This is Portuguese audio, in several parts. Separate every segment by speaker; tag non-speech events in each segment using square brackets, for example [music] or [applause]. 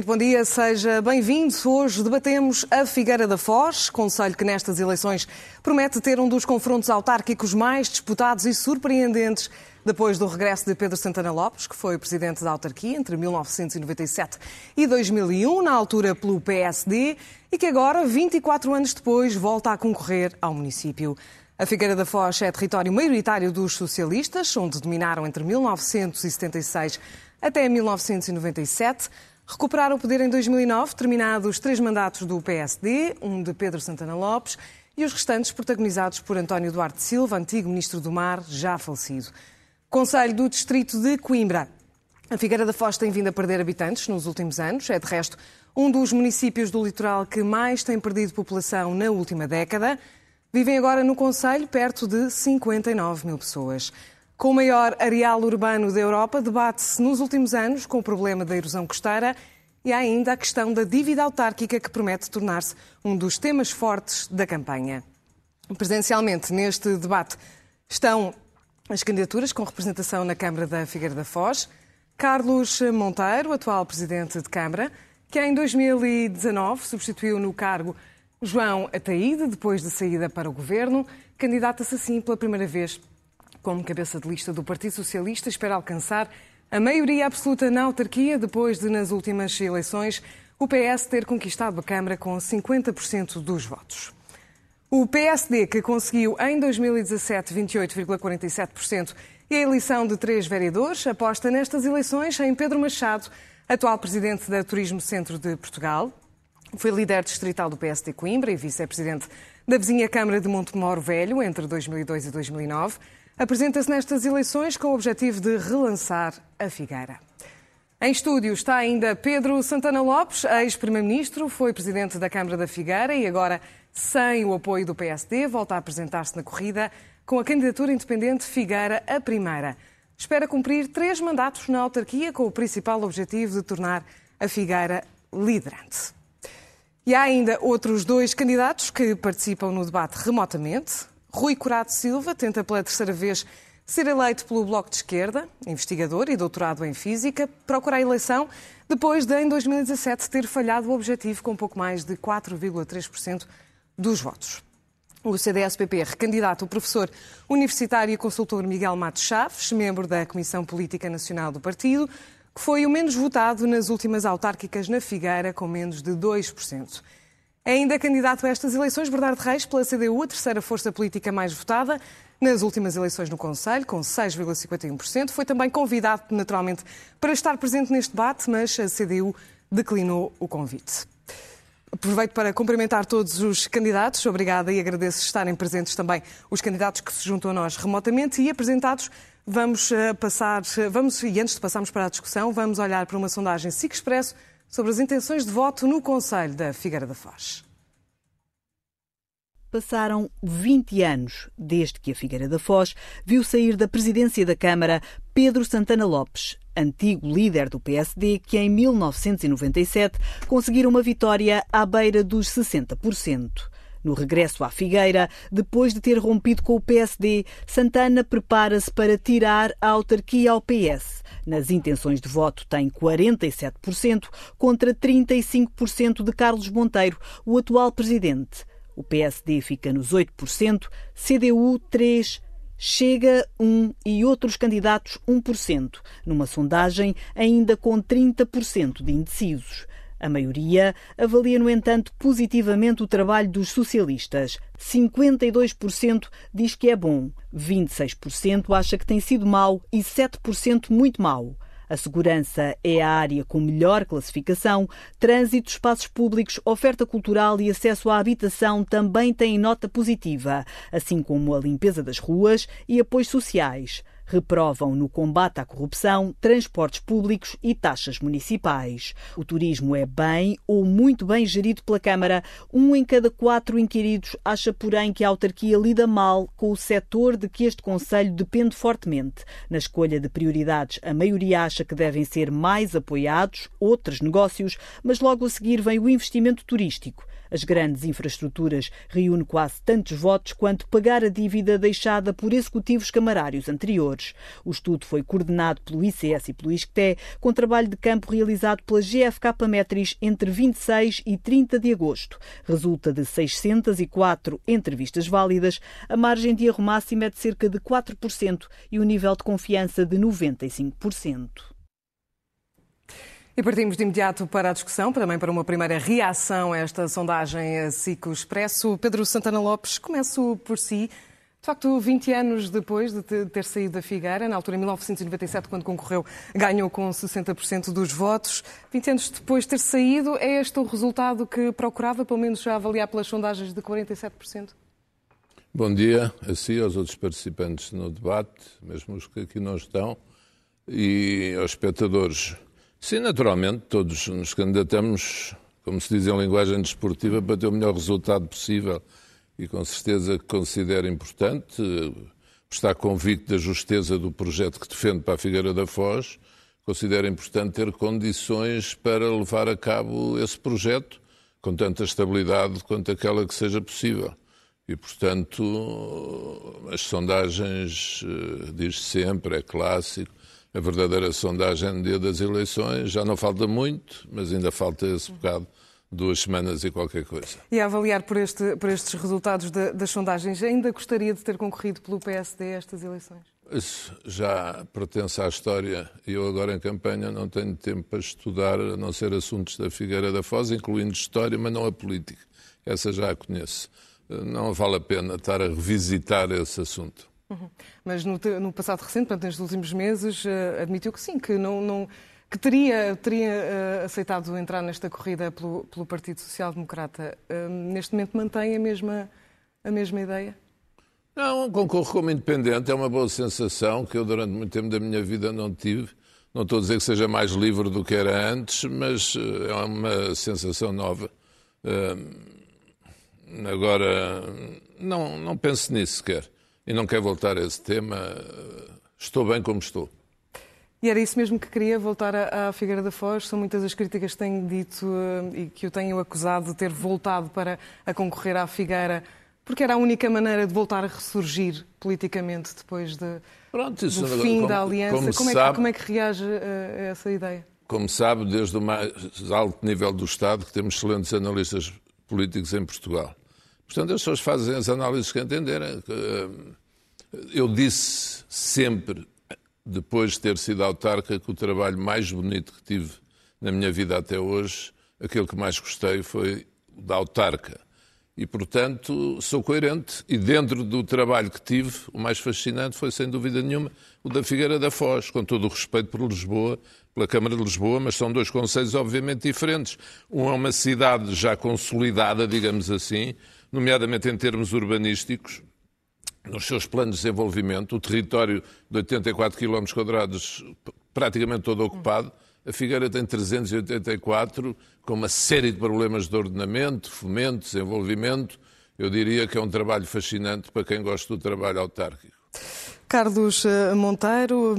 Speaker 1: Muito bom dia, seja bem-vindo. Hoje debatemos a Figueira da Foz, conselho que nestas eleições promete ter um dos confrontos autárquicos mais disputados e surpreendentes depois do regresso de Pedro Santana Lopes, que foi presidente da autarquia entre 1997 e 2001, na altura pelo PSD, e que agora, 24 anos depois, volta a concorrer ao município. A Figueira da Foz é território maioritário dos socialistas, onde dominaram entre 1976 até 1997. Recuperaram o poder em 2009, terminados três mandatos do PSD, um de Pedro Santana Lopes, e os restantes protagonizados por António Duarte Silva, antigo ministro do Mar, já falecido. Conselho do Distrito de Coimbra. A Figueira da Foz tem vindo a perder habitantes nos últimos anos. É, de resto, um dos municípios do litoral que mais tem perdido população na última década. Vivem agora no Conselho perto de 59 mil pessoas. Com o maior areal urbano da Europa, debate-se nos últimos anos com o problema da erosão costeira e ainda a questão da dívida autárquica que promete tornar-se um dos temas fortes da campanha. Presencialmente, neste debate, estão as candidaturas com representação na Câmara da Figueira da Foz. Carlos Monteiro, atual presidente de Câmara, que em 2019 substituiu no cargo João Ataíde, depois de saída para o governo, candidata-se assim pela primeira vez como cabeça de lista do Partido Socialista, espera alcançar a maioria absoluta na autarquia, depois de, nas últimas eleições, o PS ter conquistado a Câmara com 50% dos votos. O PSD, que conseguiu em 2017 28,47% e a eleição de três vereadores, aposta nestas eleições em Pedro Machado, atual presidente da Turismo Centro de Portugal. Foi líder distrital do PSD Coimbra e vice-presidente da vizinha Câmara de Montemoro Velho entre 2002 e 2009 apresenta-se nestas eleições com o objetivo de relançar a Figueira. Em estúdio está ainda Pedro Santana Lopes, ex-primeiro-ministro, foi presidente da Câmara da Figueira e agora, sem o apoio do PSD, volta a apresentar-se na corrida com a candidatura independente Figueira a primeira. Espera cumprir três mandatos na autarquia com o principal objetivo de tornar a Figueira liderante. E há ainda outros dois candidatos que participam no debate remotamente. Rui Curado Silva tenta pela terceira vez ser eleito pelo Bloco de Esquerda, investigador e doutorado em Física, procura a eleição depois de, em 2017, ter falhado o objetivo com pouco mais de 4,3% dos votos. O CDS-PP recandidata o professor universitário e consultor Miguel Matos Chaves, membro da Comissão Política Nacional do Partido, que foi o menos votado nas últimas autárquicas na Figueira, com menos de 2%. Ainda candidato a estas eleições Bernardo Reis pela CDU, a terceira força política mais votada nas últimas eleições no Conselho, com 6,51%. Foi também convidado, naturalmente, para estar presente neste debate, mas a CDU declinou o convite. Aproveito para cumprimentar todos os candidatos. Obrigada e agradeço estarem presentes também os candidatos que se juntam a nós remotamente e apresentados. Vamos eh, passar, eh, vamos, e antes de passarmos para a discussão, vamos olhar para uma sondagem SIC Expresso sobre as intenções de voto no Conselho da Figueira da Foz.
Speaker 2: Passaram 20 anos desde que a Figueira da Foz viu sair da presidência da Câmara Pedro Santana Lopes, antigo líder do PSD, que em 1997 conseguiram uma vitória à beira dos 60%. No regresso à Figueira, depois de ter rompido com o PSD, Santana prepara-se para tirar a autarquia ao PS. Nas intenções de voto tem 47% contra 35% de Carlos Monteiro, o atual presidente. O PSD fica nos 8%, CDU 3%, Chega 1 e outros candidatos 1%, numa sondagem ainda com 30% de indecisos. A maioria avalia, no entanto, positivamente o trabalho dos socialistas. 52% diz que é bom, 26% acha que tem sido mau e 7% muito mau. A segurança é a área com melhor classificação. Trânsito, espaços públicos, oferta cultural e acesso à habitação também têm nota positiva, assim como a limpeza das ruas e apoios sociais reprovam no combate à corrupção, transportes públicos e taxas municipais. O turismo é bem ou muito bem gerido pela Câmara. Um em cada quatro inquiridos acha, porém, que a autarquia lida mal com o setor de que este Conselho depende fortemente. Na escolha de prioridades, a maioria acha que devem ser mais apoiados outros negócios, mas logo a seguir vem o investimento turístico. As grandes infraestruturas reúne quase tantos votos quanto pagar a dívida deixada por executivos camarários anteriores. O estudo foi coordenado pelo ICS e pelo ISCTE, com trabalho de campo realizado pela GFK Metris entre 26 e 30 de agosto. Resulta de 604 entrevistas válidas, a margem de erro máxima é de cerca de 4% e o nível de confiança de 95%.
Speaker 1: E partimos de imediato para a discussão, também para uma primeira reação a esta sondagem Cico Expresso. Pedro Santana Lopes, começo por si. De facto, 20 anos depois de ter saído da Figueira, na altura em 1997, quando concorreu, ganhou com 60% dos votos. 20 anos depois de ter saído, é este o resultado que procurava, pelo menos já avaliar pelas sondagens de 47%?
Speaker 3: Bom dia a si, aos outros participantes no debate, mesmo os que aqui não estão, e aos espectadores. Sim, naturalmente, todos nos candidatamos, como se diz em linguagem desportiva, para ter o melhor resultado possível e com certeza considero importante, estar convicto da justeza do projeto que defende para a Figueira da Foz, considero importante ter condições para levar a cabo esse projeto com tanta estabilidade quanto aquela que seja possível. E, portanto, as sondagens, eh, diz sempre, é clássico, a verdadeira sondagem no dia das eleições, já não falta muito, mas ainda falta esse bocado duas semanas e qualquer coisa.
Speaker 1: E a avaliar por, este, por estes resultados de, das sondagens, ainda gostaria de ter concorrido pelo PSD estas eleições?
Speaker 3: Isso já pertence à história. Eu agora em campanha não tenho tempo para estudar, a não ser assuntos da Figueira da Foz, incluindo história, mas não a política. Essa já a conheço. Não vale a pena estar a revisitar esse assunto.
Speaker 1: Uhum. Mas no, no, passado recente, portanto, nestes últimos meses, uh, admitiu que sim, que não, não que teria, teria uh, aceitado entrar nesta corrida pelo, pelo Partido Social Democrata. Uh, neste momento mantém a mesma, a mesma ideia?
Speaker 3: Não, concorro como independente, é uma boa sensação que eu durante muito tempo da minha vida não tive. Não estou a dizer que seja mais livre do que era antes, mas uh, é uma sensação nova. agora, não, não penso nisso sequer. E não quero voltar a esse tema. Estou bem como estou.
Speaker 1: E era isso mesmo que queria, voltar à Figueira da Foz. São muitas as críticas que tenho dito eh, e que eu tenho acusado de ter voltado para a concorrer à Figueira, porque era a única maneira de voltar a ressurgir politicamente depois de, Pronto, do fim como, da aliança. Como, como, é, sabe, como, é, que reage a, a essa ideia?
Speaker 3: Como sabe, desde o mais alto nível do Estado, que temos excelentes analistas políticos em Portugal. Portanto, as pessoas fazem as análises que entenderem. Eh, eu disse sempre depois de ter sido autarca, que o trabalho mais bonito que tive na minha vida até hoje, aquele que mais gostei foi o da autarca. E, portanto, sou coerente. E dentro do trabalho que tive, o mais fascinante foi, sem dúvida nenhuma, o da Figueira da Foz, com todo o respeito por Lisboa, pela Câmara de Lisboa, mas são dois conselhos obviamente diferentes. Um é uma cidade já consolidada, digamos assim, nomeadamente em termos urbanísticos, nos seus planos de desenvolvimento, o território de 84 km quadrados praticamente todo ocupado, a Figueira tem 384, com uma série de problemas de ordenamento, fomento, desenvolvimento. Eu diria que é um trabalho fascinante para quem gosta do trabalho autárquico.
Speaker 1: Carlos eh, Monteiro,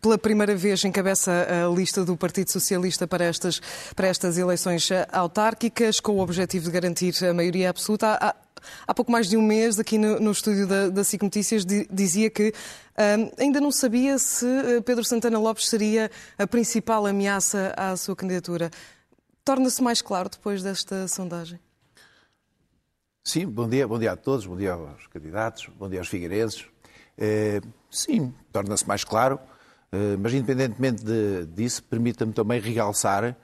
Speaker 1: pela primeira vez encabeça a lista do Partido Socialista para estas, para estas eleições autárquicas, com o objetivo de garantir a maioria absoluta. Há, há pouco mais de um mês, aqui no, no estúdio da, da SIC Notícias, dizia que um, ainda não sabia se eh, Pedro Santana Lopes seria a principal ameaça à sua candidatura. Torna-se mais claro depois desta sondagem?
Speaker 4: Sim, bom dia, bom dia a todos, bom dia aos candidatos, bom dia aos figueirenses. Eh, sim, torna-se mais claro, eh, mas independentemente de, disso, permita-me também realçar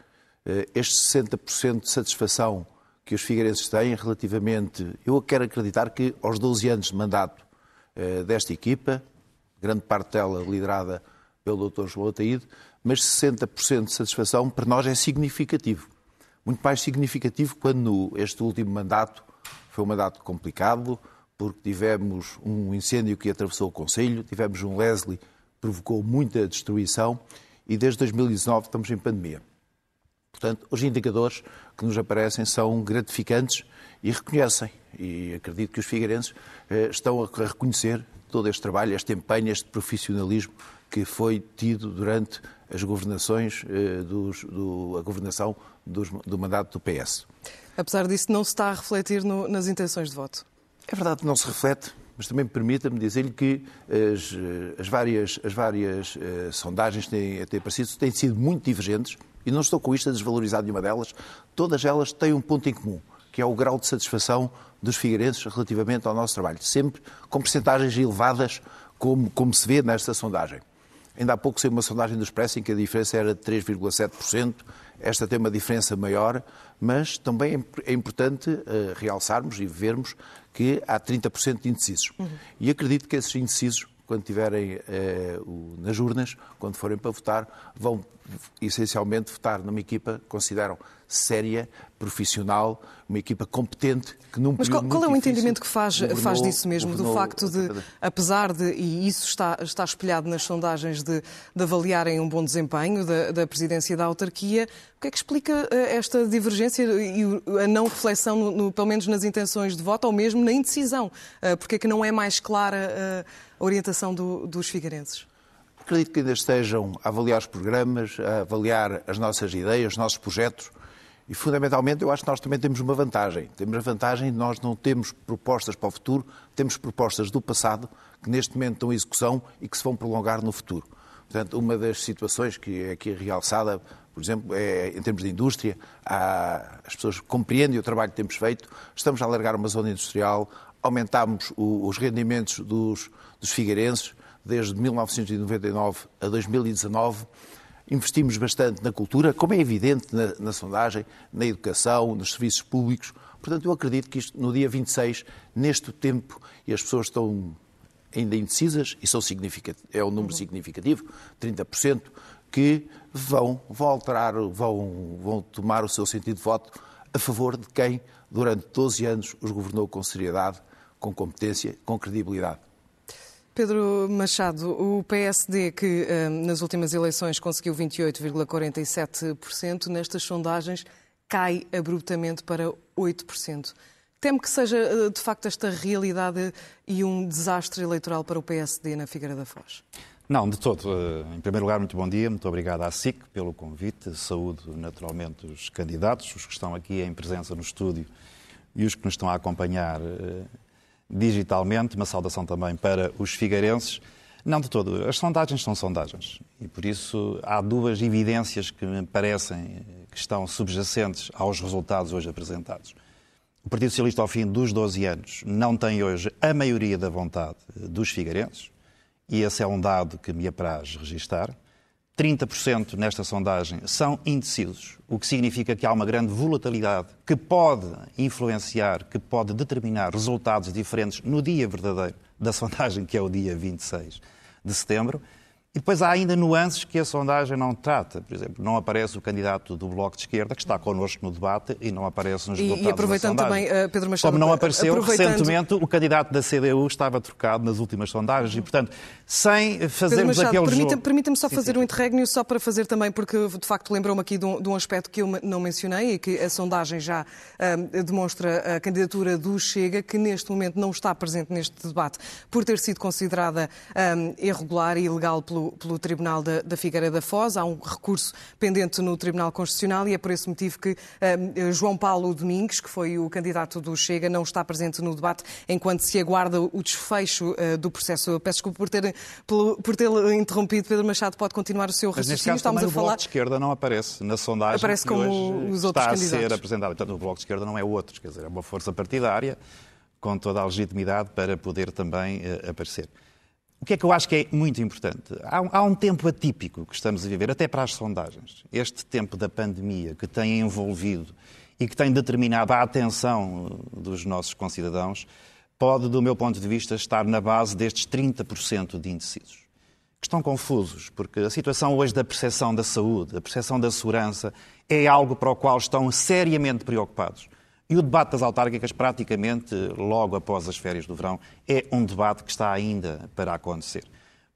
Speaker 4: este 60% de satisfação que os figueirenses têm relativamente. Eu quero acreditar que aos 12 anos de mandato eh, desta equipa, grande parte dela liderada pelo Dr. João Ataíde, mas 60% de satisfação para nós é significativo. Muito mais significativo quando este último mandato foi um mandato complicado, porque tivemos um incêndio que atravessou o Conselho, tivemos um Leslie que provocou muita destruição e desde 2019 estamos em pandemia. Portanto, os indicadores que nos aparecem são gratificantes e reconhecem, e acredito que os figueirenses eh, estão a reconhecer todo este trabalho, este empenho, este profissionalismo que foi tido durante as governações, dos, do, a governação dos, do mandato do PS.
Speaker 1: Apesar disso, não se está a refletir no, nas intenções de voto.
Speaker 4: É verdade que não se reflete, mas também permita-me dizer-lhe que as, as, várias, as várias uh, sondagens têm até aparecido têm sido muito divergentes, e não estou com isto a desvalorizar nenhuma delas, todas elas têm um ponto em comum, que é o grau de satisfação dos figueirenses relativamente ao nosso trabalho, sempre com percentagens elevadas, como, como se vê nesta sondagem. Ainda há pouco saiu uma sondagem do Expresso em que a diferença era de 3,7%, esta tem uma diferença maior, mas também é importante uh, realçarmos e vermos que há 30% de indecisos. Uhum. E acredito que esses indecisos, quando estiverem uh, nas urnas, quando forem para votar, vão essencialmente votar numa equipa que consideram séria, profissional, uma equipa competente que num
Speaker 1: Mas qual, qual é o entendimento que faz, faz disso mesmo, do facto de, apesar de, e isso está, está espelhado nas sondagens, de, de avaliarem um bom desempenho da, da presidência da autarquia, o que é que explica eh, esta divergência e a não reflexão, no, no, pelo menos nas intenções de voto, ou mesmo na indecisão? Eh, porque é que não é mais clara eh, a orientação do, dos figueirenses?
Speaker 4: Acredito que ainda estejam a avaliar os programas, a avaliar as nossas ideias, os nossos projetos, e, fundamentalmente, eu acho que nós também temos uma vantagem. Temos a vantagem de nós não temos propostas para o futuro, temos propostas do passado que neste momento estão em execução e que se vão prolongar no futuro. Portanto, uma das situações que é aqui realçada, por exemplo, é em termos de indústria, há, as pessoas compreendem o trabalho que temos feito, estamos a alargar uma zona industrial, aumentámos os rendimentos dos, dos figueirenses desde 1999 a 2019 Investimos bastante na cultura, como é evidente na, na sondagem, na educação, nos serviços públicos. Portanto, eu acredito que isto, no dia 26, neste tempo, e as pessoas estão ainda indecisas, e são é um número significativo, 30%, que vão, vão alterar, vão, vão tomar o seu sentido de voto a favor de quem, durante 12 anos, os governou com seriedade, com competência, com credibilidade.
Speaker 1: Pedro Machado, o PSD, que eh, nas últimas eleições conseguiu 28,47%, nestas sondagens cai abruptamente para 8%. Temo que seja, eh, de facto, esta realidade e um desastre eleitoral para o PSD na Figueira da Foz?
Speaker 5: Não, de todo. Eh, em primeiro lugar, muito bom dia, muito obrigado à SIC pelo convite. Saúdo naturalmente os candidatos, os que estão aqui em presença no estúdio e os que nos estão a acompanhar digitalmente. Uma saudação também para os figueirenses. Não de todo. As sondagens são sondagens. E por isso há duas evidências que me parecem que estão subjacentes aos resultados hoje apresentados. O Partido Socialista, ao fim dos 12 anos, não tem hoje a maioria da vontade dos figueirenses. E esse é um dado que me apraz registar. 30% nesta sondagem são indecisos, o que significa que há uma grande volatilidade que pode influenciar, que pode determinar resultados diferentes no dia verdadeiro da sondagem, que é o dia 26 de setembro. E depois há ainda nuances que a sondagem não trata. Por exemplo, não aparece o candidato do Bloco de Esquerda, que está connosco no debate, e não aparece nos resultados
Speaker 1: e, e aproveitando também, uh, Pedro Machado...
Speaker 5: Como não apareceu recentemente, o candidato da CDU estava trocado nas últimas sondagens, e, portanto, sem fazermos Machado, aquele
Speaker 1: permita,
Speaker 5: jogo...
Speaker 1: Permita-me só sim, fazer sim. um interregno, só para fazer também, porque de facto lembrou-me aqui de um, de um, aspecto que eu não mencionei e que a sondagem já uh, demonstra a candidatura do Chega, que neste momento não está presente neste debate por ter sido considerada um, irregular e ilegal pelo, pelo Tribunal da, da Figueira da Foz. Há um recurso pendente no Tribunal Constitucional e é por esse motivo que uh, João Paulo Domingues, que foi o candidato do Chega, não está presente no debate enquanto se aguarda o desfecho uh, do processo. Eu peço desculpa por ter, por, por ter interrompido. Pedro Machado pode continuar o seu
Speaker 5: Mas
Speaker 1: raciocínio.
Speaker 5: Neste caso, Estamos a falar. O Bloco de Esquerda não aparece na sondagem.
Speaker 1: Aparece como os outros
Speaker 5: está
Speaker 1: candidatos.
Speaker 5: a ser apresentado. Portanto, o Bloco de Esquerda não é outro, quer dizer, é uma força partidária com toda a legitimidade para poder também uh, aparecer. O que é que eu acho que é muito importante? Há um, há um, tempo atípico que estamos a viver, até para as sondagens. Este tempo da pandemia que tem envolvido e que tem determinado a atenção dos nossos concidadãos, pode, do meu ponto de vista, estar na base destes 30% de indecisos. Que estão confusos, porque a situação hoje da percepção da saúde, a percepção da segurança, é algo para o qual estão seriamente preocupados. E o debate das autárquicas, praticamente logo após as férias do verão, é um debate que está ainda para acontecer.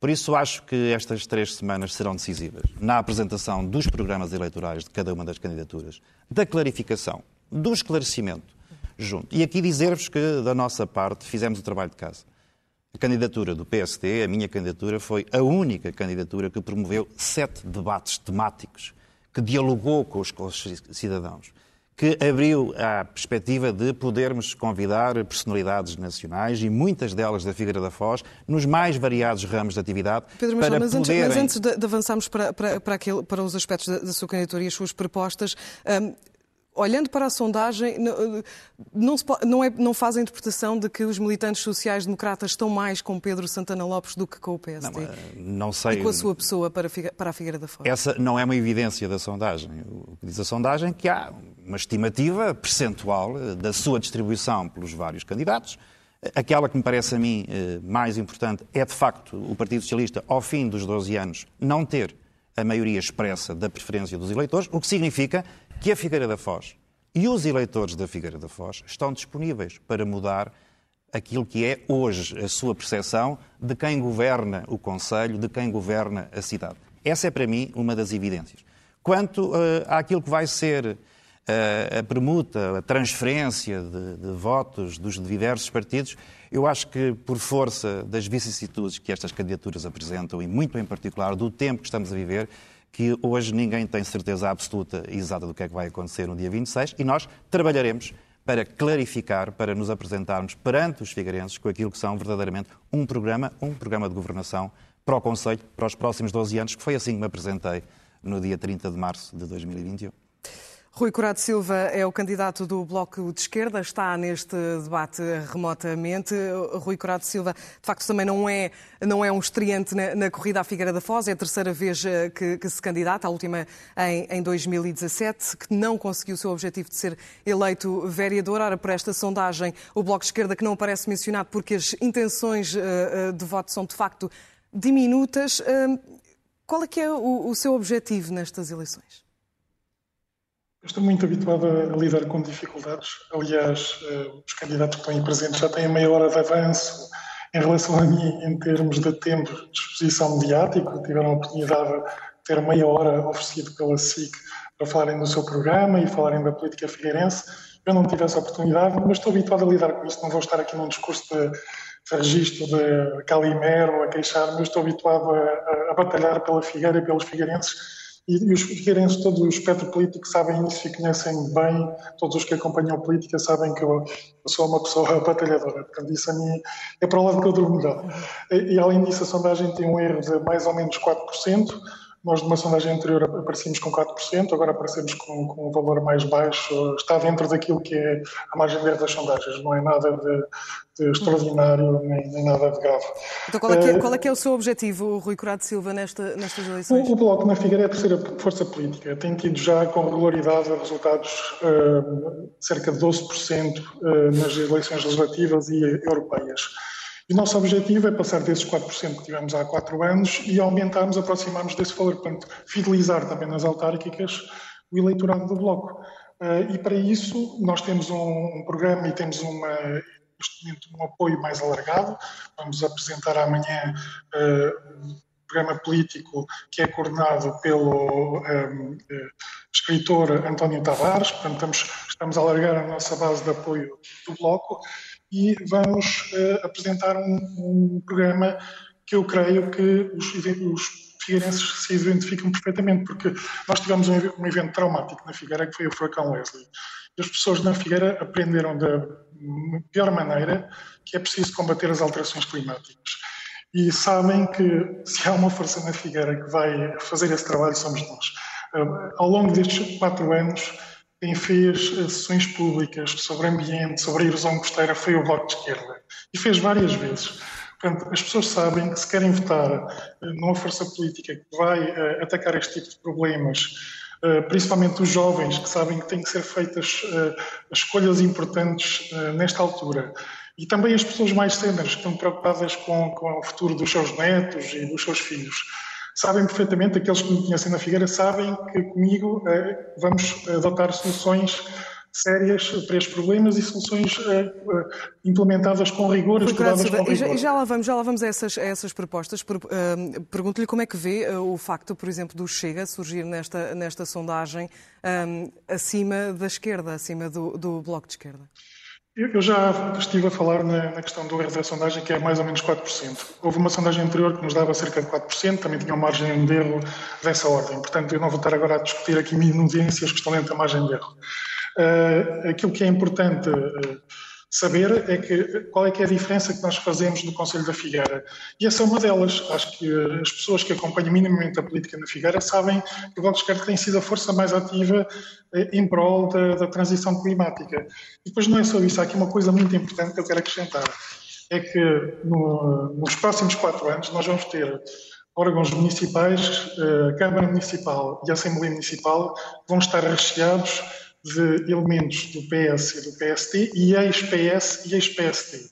Speaker 5: Por isso, acho que estas três semanas serão decisivas na apresentação dos programas eleitorais de cada uma das candidaturas, da clarificação, do esclarecimento junto. E aqui dizer-vos que, da nossa parte, fizemos o trabalho de casa. A candidatura do PSD, a minha candidatura, foi a única candidatura que promoveu sete debates temáticos, que dialogou com os cidadãos, que abriu a perspectiva de podermos convidar personalidades nacionais e muitas delas da Figueira da Foz, nos mais variados ramos de atividade.
Speaker 1: Pedro para mas, poderem... antes, mas antes de, de avançarmos para, para, para, aquele, para os aspectos da, da sua candidatura e as suas propostas, um, olhando para a sondagem, não, não, é, não faz a interpretação de que os militantes sociais-democratas estão mais com Pedro Santana Lopes do que com o PSD?
Speaker 5: Não, não sei.
Speaker 1: E com a sua pessoa para, para a Figueira da Foz?
Speaker 5: Essa não é uma evidência da sondagem. O que diz a sondagem é que há uma estimativa percentual eh, da sua distribuição pelos vários candidatos. Aquela que me parece a mim eh, mais importante é, de facto, o Partido Socialista, ao fim dos 12 anos, não ter a maioria expressa da preferência dos eleitores, o que significa que a Figueira da Foz e os eleitores da Figueira da Foz estão disponíveis para mudar aquilo que é hoje a sua percepção de quem governa o Conselho, de quem governa a cidade. Essa é para mim uma das evidências. Quanto uh, àquilo que vai ser uh, a permuta, a transferência de, de, votos dos diversos partidos, eu acho que por força das vicissitudes que estas candidaturas apresentam e muito em particular do tempo que estamos a viver, que hoje ninguém tem certeza absoluta e exata do que é que vai acontecer no dia 26 e nós trabalharemos para clarificar, para nos apresentarmos perante os figueirenses com aquilo que são verdadeiramente um programa, um programa de governação para o Conselho para os próximos 12 anos, que foi assim que me apresentei no dia 30 de março de 2021.
Speaker 1: Rui Corado Silva é o candidato do Bloco de Esquerda, está neste debate remotamente. Rui Corado Silva, de facto, também não é, não é um estreante na, na corrida à Figueira da Foz, é a terceira vez eh, que, que se candidata, a última em, em 2017, que não conseguiu o seu objetivo de ser eleito vereador. Ora, por esta sondagem, o Bloco de Esquerda, que não aparece mencionado porque as intenções uh, de voto são, de facto, diminutas. Qual é que é o, o seu objetivo nestas eleições?
Speaker 6: Estou muito habituado a, lidar com dificuldades. Aliás, eh, os candidatos que estão aí presentes já têm meia hora de avanço em relação a mim em termos de tempo de exposição mediática. Tiveram a oportunidade de ter meia hora oferecido pela SIC para falarem do seu programa e falarem da política figueirense. Eu não tive essa oportunidade, mas estou habituado a lidar com isso. Não vou estar aqui num discurso de, de registro de Calimero a queixar-me. Estou habituado a, a, a batalhar pela Figueira e pelos figueirenses e, os figueirenses, todo o espectro político, sabem isso e conhecem bem, todos os que acompanham a política sabem que eu, eu sou uma pessoa [laughs] batalhadora, portanto isso a mim é para o lado que eu durmo melhor. E, e além disso a sondagem tem um erro de mais ou menos 4%, nós, numa sondagem anterior, aparecíamos com 4%, agora aparecemos com, com um valor mais baixo. Está dentro daquilo que é a margem de erro das sondagens, não é nada de, de extraordinário nem, nem, nada de grave.
Speaker 1: Então, qual é, que é, qual é, que é o seu objetivo, Rui Curado Silva, nesta, nestas eleições?
Speaker 6: O, o Bloco na Figueira é a terceira força política. Tem tido já com regularidade resultados uh, cerca de 12% uh, nas eleições legislativas e europeias. O nosso objetivo é passar desses 4% que tivemos há 4 anos e aumentarmos, aproximarmos desse valor. Portanto, fidelizar também nas autárquicas o eleitorado do Bloco. Uh, e para isso, nós temos um, um programa e temos uma, um apoio mais alargado. Vamos apresentar amanhã uh, um programa político que é coordenado pelo um, uh, escritor António Tavares. Portanto, estamos, estamos a alargar a nossa base de apoio do Bloco e vamos uh, apresentar um, um, programa que eu creio que os, os figueirenses se identificam perfeitamente, porque nós tivemos um, um, evento traumático na Figueira, que foi o furacão Leslie. As pessoas na Figueira aprenderam da pior maneira que é preciso combater as alterações climáticas. E sabem que se há uma força na Figueira que vai fazer esse trabalho, somos nós. Uh, ao longo destes quatro anos, quem fez eh, sessões públicas sobre ambiente, sobre a erosão costeira, foi o Bloco de Esquerda. E fez várias vezes. Portanto, as pessoas sabem que se querem votar eh, numa força política que vai uh, atacar este tipo de problemas, principalmente os jovens, que sabem que têm que ser feitas escolhas importantes nesta altura, e também as pessoas mais cenas, que estão preocupadas com, com o futuro dos seus netos e dos seus filhos sabem perfeitamente, aqueles que me conhecem na Figueira sabem que comigo eh, vamos adotar soluções sérias para estes problemas e soluções eh, implementadas com rigor, estudadas com rigor.
Speaker 1: E já, e já, lá vamos, já lá vamos a essas, a essas propostas. Uh, Pergunto-lhe como é que vê o facto, por exemplo, do Chega surgir nesta, nesta sondagem um, acima da esquerda, acima do, do Bloco de Esquerda.
Speaker 6: Eu já estive a falar na, questão do erro da sondagem, que é mais ou menos 4%. Houve uma sondagem anterior que nos dava cerca de 4%, também tinha uma margem de erro dessa ordem. Portanto, eu não vou estar agora a discutir aqui minudências que estão dentro da margem de erro. Uh, aquilo que é importante uh, saber é que qual é que é a diferença que nós fazemos no Conselho da Figueira. E essa é uma delas. Acho que as pessoas que acompanham minimamente a política na Figueira sabem que o Bloco de Esquerda tem sido a força mais ativa eh, em prol da, da, transição climática. E depois não é só isso, há aqui uma coisa muito importante que eu quero acrescentar. É que no, nos próximos quatro anos nós vamos ter órgãos municipais, a eh, Câmara Municipal e a Assembleia Municipal vão estar recheados de elementos do PS e do PST e ex-PS e ex-PST.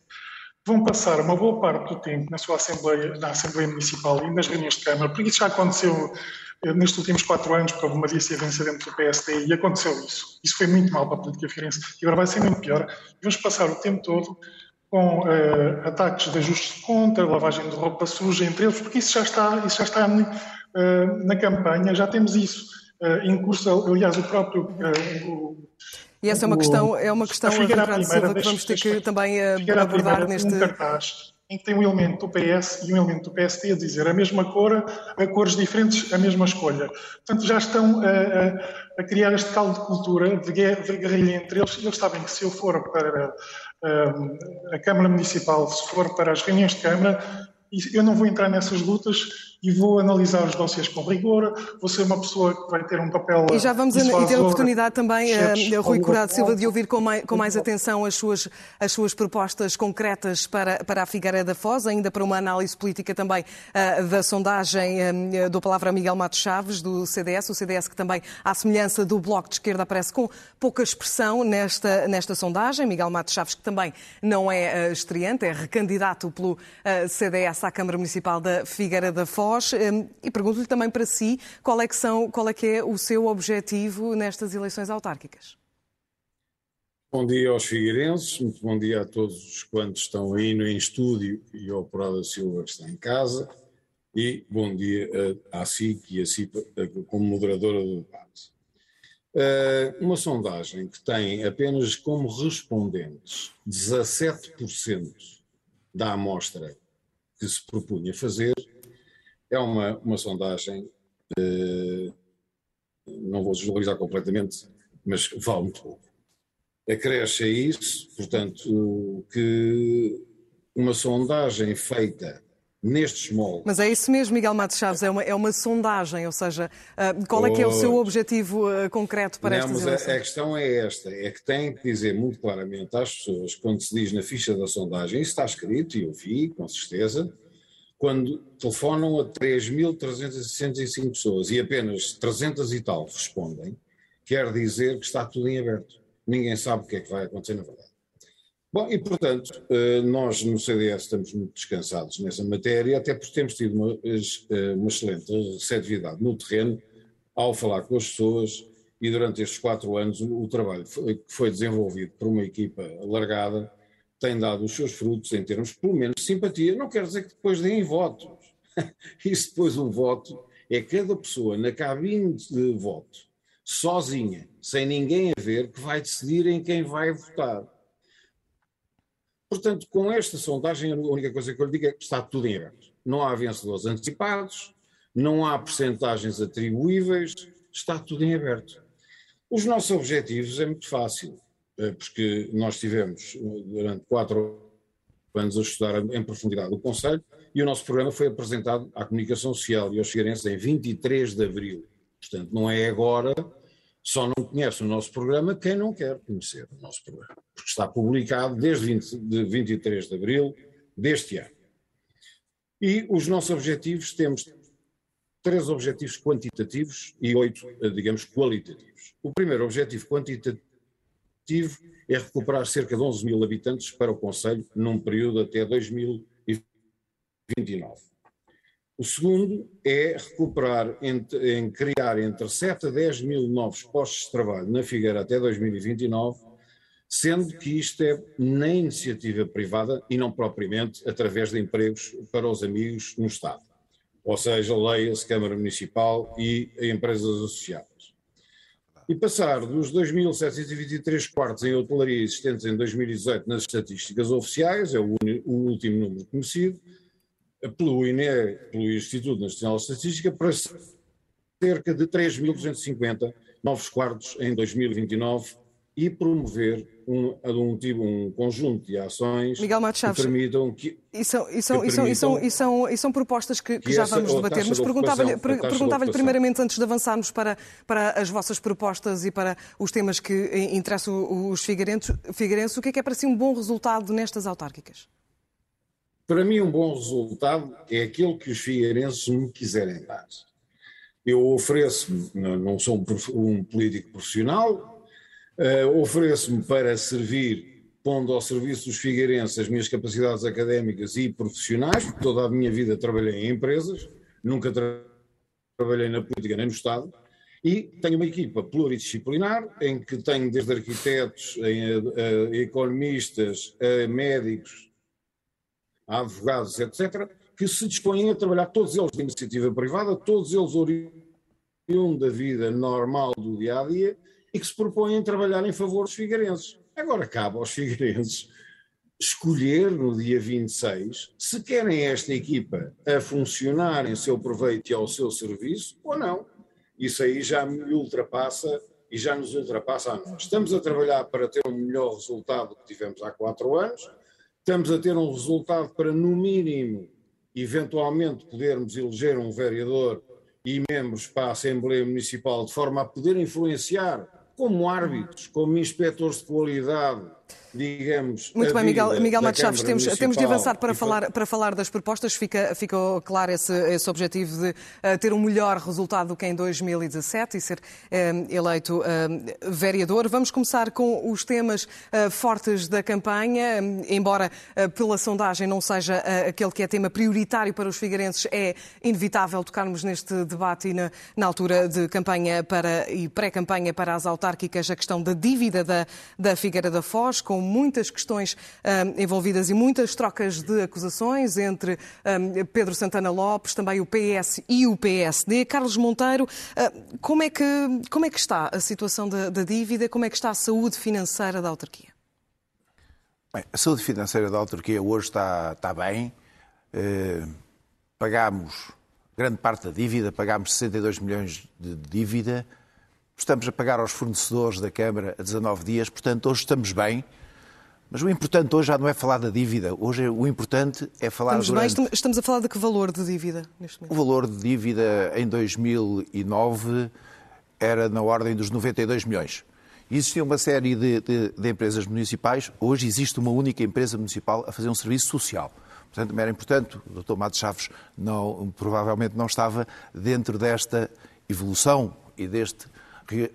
Speaker 6: Vão passar uma boa parte do tempo na sua Assembleia, na Assembleia Municipal e nas reuniões de Câmara, porque isso já aconteceu eh, nestes últimos quatro anos, porque houve uma dissidência dentro do PST e aconteceu isso. Isso foi muito mal para a política feirense e agora vai ser muito pior. Vamos passar o tempo todo com uh, ataques de ajuste de conta, lavagem de roupa suja, entre eles, porque isso já está, isso já está uh, na campanha, já temos isso. Uh, em curso, aliás, o próprio. Uh, o,
Speaker 1: e essa é uma questão, é uma questão, Fernando Silva, que vamos ter que também uh, abordar neste.
Speaker 6: Um cartaz em que tem um elemento do PS e um elemento do PST a dizer a mesma cor, a cores diferentes, a mesma escolha. Portanto, já estão a, a, a criar este caldo de cultura, de, de guerrilha entre eles, eles sabem que se eu for para a, a Câmara Municipal, se for para as reuniões de Câmara, eu não vou entrar nessas lutas e vou analisar os dossiês com rigor, vou ser uma pessoa que vai ter um papel.
Speaker 1: E já vamos a, ter a oportunidade também, uh, Rui Curado Silva, de ouvir com mais, com mais atenção as suas, as suas propostas concretas para, para a Figueira da Foz, ainda para uma análise política também uh, da sondagem uh, do palavra Miguel Matos Chaves, do CDS, o CDS que também, à semelhança do Bloco de Esquerda, aparece com pouca expressão nesta, nesta sondagem. Miguel Matos Chaves, que também não é uh, estreante, é recandidato pelo CDS à Câmara Municipal da Figueira da Foz. Foz hum, e pergunto-lhe também para si qual é, que são, qual é que é o seu objetivo nestas eleições autárquicas.
Speaker 7: Bom dia aos figueirenses, muito bom dia a todos os quantos estão aí no em estúdio e ao Prada Silva que está em casa e bom dia à SIC e à CIPA como moderadora do debate. Eh, uma sondagem que tem apenas como respondentes 17% da amostra que se propunha fazer é uma, uma sondagem, eh, não vou desvalorizar completamente, mas vale muito pouco. Acresce a isso, portanto, que uma sondagem feita nestes moldes.
Speaker 1: Mas é isso mesmo, Miguel Matos Chaves, é uma, é uma sondagem, ou seja, uh, qual é que é o seu objetivo uh, concreto para não, estas eleições?
Speaker 7: A, a questão é esta, é que tem que dizer muito claramente às pessoas, quando se diz na ficha da sondagem, isso está escrito, e eu vi, com certeza, quando telefonam a 3.365 pessoas e apenas 300 e tal respondem, quer dizer que está tudo em aberto. Ninguém sabe o que é que vai acontecer na verdade. Bom, e portanto, eh, nós no CDS estamos muito descansados nessa matéria, até porque temos tido uma, eh, uma excelente receptividade no terreno ao falar com as pessoas e durante estes quatro anos o trabalho que foi desenvolvido por uma equipa alargada tem dado os seus frutos em termos, pelo menos, de simpatia. Não quer dizer que depois deem votos. [laughs] Isso depois um voto é cada pessoa na cabine de voto, sozinha, sem ninguém a ver, que vai decidir em quem vai votar. Portanto, com esta sondagem, a única coisa que eu lhe digo é que está tudo em aberto. Não há vencedores antecipados, não há percentagens atribuíveis, está tudo em aberto. Os nossos objetivos é muito fácil. Eh, porque nós tivemos durante quatro anos a estudar em profundidade o Conselho e o nosso programa foi apresentado à comunicação social e aos figueirenses em 23 de abril. Portanto, não é agora, só não conhece o nosso programa quem não quer conhecer o nosso programa, porque está publicado desde 20, de 23 de abril deste ano. E os nossos objetivos, temos três objetivos quantitativos e oito, eh, digamos, qualitativos. O primeiro objetivo quantitativo objetivo é recuperar cerca de 11 mil habitantes para o Conselho num período até 2029. O segundo é recuperar, em, em criar entre 7 a 10 mil novos postos de trabalho na Figueira até 2029, sendo que isto é na iniciativa privada e não propriamente através de empregos para os amigos no Estado. Ou seja, leia-se Câmara Municipal e empresas associadas. E passar dos 2.723 quartos em hotelaria existentes em 2018 nas estatísticas oficiais, é o, o último número conhecido, pelo INE, pelo Instituto Nacional de Estatística, para cerca de 3.250 novos quartos em 2029 e promover um, um, tipo, um conjunto de ações
Speaker 1: que permitam que. E são, e são, que e são, e são, e são, propostas que, que já vamos debater, mas perguntava-lhe perguntava primeiramente, antes de avançarmos para, para as vossas propostas e para os temas que interessam os figueirenses, figueirenses, o que é que é para si um bom resultado nestas autárquicas?
Speaker 7: Para mim, um bom resultado é aquilo que os figueirenses me quiserem dar. Eu ofereço, não sou um político profissional, Uh, Ofereço-me para servir, pondo ao serviço dos figueirenses as minhas capacidades académicas e profissionais, porque toda a minha vida trabalhei em empresas, nunca tra trabalhei na política nem no Estado, e tenho uma equipa pluridisciplinar, em que tenho desde arquitetos, a, a, a economistas, a médicos, a advogados, etc., que se dispõem a trabalhar, todos eles de iniciativa privada, todos eles oriundos da vida normal do dia a dia, e que se propõem trabalhar em favor dos figueirenses. Agora cabe aos figueirenses escolher no dia 26 se querem esta equipa a funcionar em seu proveito e ao seu serviço ou não. Isso aí já me ultrapassa e já nos ultrapassa a nós. Estamos a trabalhar para ter um melhor resultado do que tivemos há quatro anos, estamos a ter um resultado para, no mínimo, eventualmente podermos eleger um vereador e membros para a Assembleia Municipal de forma a poder influenciar como árbitros, como inspectores de qualidade, digamos.
Speaker 1: Muito bem, Miguel, Miguel Matos Chaves, temos, temos de avançar para falar, para falar das propostas. Fica, fica claro esse, esse objetivo de uh, ter um melhor resultado do que em 2017 e ser uh, eleito uh, vereador. Vamos começar com os temas fortes da campanha, embora pela sondagem não seja aquele que é tema prioritário para os figueirenses, é inevitável tocarmos neste debate e na, na altura de campanha para, e pré-campanha para as autárquicas a questão da dívida da, da Figueira da Foz, com muitas questões um, envolvidas e muitas trocas de acusações entre um, Pedro Santana Lopes, também o PS e o PSD. Carlos Monteiro, uh, como, é que, como é que está a situação da, da dívida? Como é que está a saúde financeira da autarquia?
Speaker 4: Bem, a saúde financeira da autarquia hoje está, está bem. Uh, pagámos grande parte da dívida, pagámos 62 milhões de dívida. Estamos a pagar aos fornecedores da Câmara a 19 dias, portanto, hoje estamos bem. Mas o importante hoje já não é falar da dívida. Hoje o importante é falar
Speaker 1: estamos durante... bem, estamos a falar de que valor de dívida neste momento?
Speaker 4: O valor de dívida em 2009 era na ordem dos 92 milhões. Existia uma série de, de, de, empresas municipais. Hoje existe uma única empresa municipal a fazer um serviço social. Portanto, era importante. O Dr. Matos Chaves não, provavelmente não estava dentro desta evolução e deste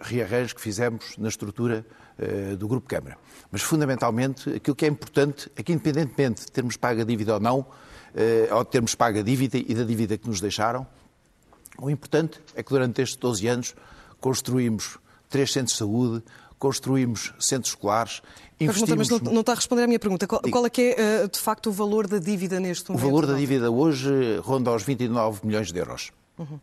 Speaker 4: rearranjo que fizemos na estrutura do Grupo Câmara. Mas, fundamentalmente, aquilo que é importante é que, independentemente de termos pago a dívida ou não, eh, ou de termos pago a dívida e da dívida que nos deixaram, o importante é que durante estes 12 anos construímos três centros de saúde, construímos centros escolares,
Speaker 1: investimos... Mas não, não, está a responder à minha pergunta. Qual, qual é que é, eh, de facto, o valor da dívida neste momento?
Speaker 4: O valor da dívida hoje ronda aos 29 milhões de euros. Uhum.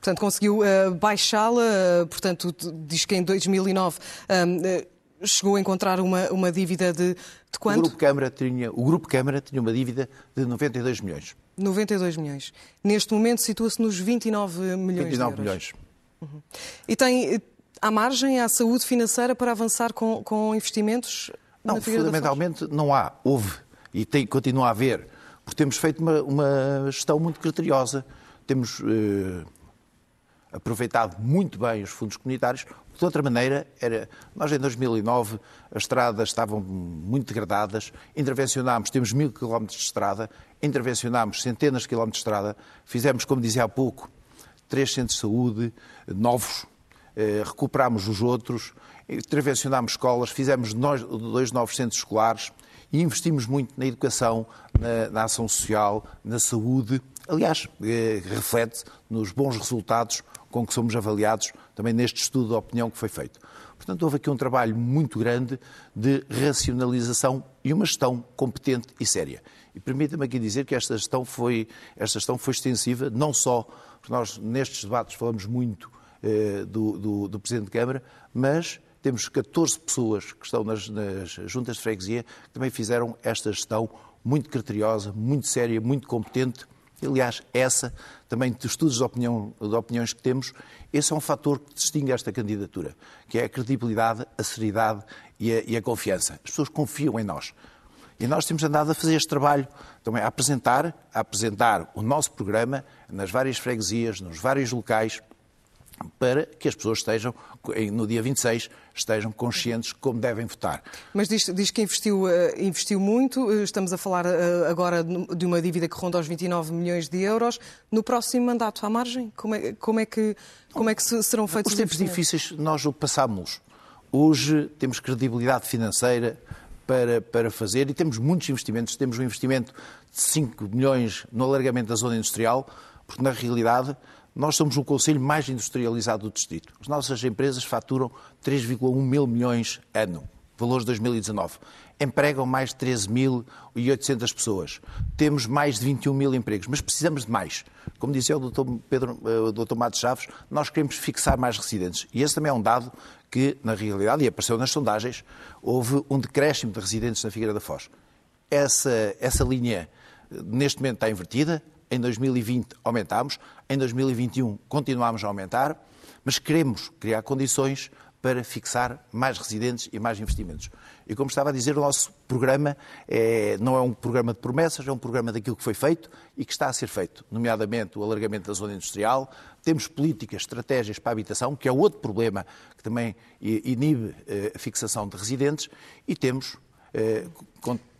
Speaker 1: Portanto, conseguiu uh, baixá-la, uh, portanto, diz que em 2009... Uh, chegou a encontrar uma, uma dívida de, de quanto?
Speaker 4: O Grupo, Câmara tinha, o Grupo Câmara tinha uma dívida de 92 milhões.
Speaker 1: 92 milhões. Neste momento situa-se nos 29 milhões 29 de euros.
Speaker 4: milhões.
Speaker 1: Uhum. E tem, há margem, há saúde financeira para avançar com, com investimentos?
Speaker 4: Não, fundamentalmente não há. Houve e tem, continua a haver. Porque temos feito uma, uma gestão muito criteriosa. Temos eh, aproveitado muito bem os fundos comunitários, de outra maneira, era, nós em 2009 as estradas estavam muito degradadas, intervencionámos, temos mil quilómetros de estrada, intervencionámos centenas de quilómetros de estrada, fizemos, como dizia há pouco, três centros de saúde novos, eh, recuperámos os outros, intervencionámos escolas, fizemos dois novos centros escolares e investimos muito na educação, na, na ação social, na saúde. Aliás, eh, reflete nos bons resultados com que somos avaliados também neste estudo de opinião que foi feito. Portanto, houve aqui um trabalho muito grande de racionalização e uma gestão competente e séria. E permita-me aqui dizer que esta gestão foi, esta gestão foi extensiva, não só, porque nós nestes debates falamos muito eh, do, do, do Presidente de Câmara, mas temos 14 pessoas que estão nas, nas juntas de freguesia que também fizeram esta gestão muito criteriosa, muito séria, muito competente. Aliás, essa, também de estudos de, opinião, de opiniões que temos, esse é um fator que distingue esta candidatura, que é a credibilidade, a seriedade e a, e a confiança. As pessoas confiam em nós. E nós temos andado a fazer este trabalho, também a apresentar, a apresentar o nosso programa nas várias freguesias, nos vários locais, para que as pessoas estejam, no dia 26, estejam conscientes como devem votar.
Speaker 1: Mas diz, diz que investiu, uh, investiu muito, eh, estamos a falar uh, agora de uma dívida que ronda aos 29 milhões de euros. No próximo mandato, à margem, como é, como é, que, como é que serão feitos
Speaker 4: os tempos difíceis nós o passámos. Hoje temos credibilidade financeira para, para fazer e temos muitos investimentos. Temos um investimento de 5 milhões no alargamento da zona industrial, porque na realidade nós somos o conselho mais industrializado do distrito. As nossas empresas faturam 3,1 mil milhões ano, valores de 2019. Empregam mais de 13.800 pessoas. Temos mais de 21 mil empregos, mas precisamos de mais. Como dizia o Dr. Pedro, eh, o Dr. Matos Chaves, nós queremos fixar mais residentes. E esse também é um dado que, na realidade, e apareceu nas sondagens, houve um decréscimo de residentes na Figueira da Foz. Essa, essa linha, neste momento, está invertida em 2020 aumentámos, em 2021 continuámos a aumentar, mas queremos criar condições para fixar mais residentes e mais investimentos. E como estava a dizer, o nosso programa é, não é um programa de promessas, é um programa daquilo que foi feito e que está a ser feito, nomeadamente o alargamento da zona industrial. Temos políticas, estratégias para a habitação, que é outro problema que também inibe eh, a fixação de residentes, e temos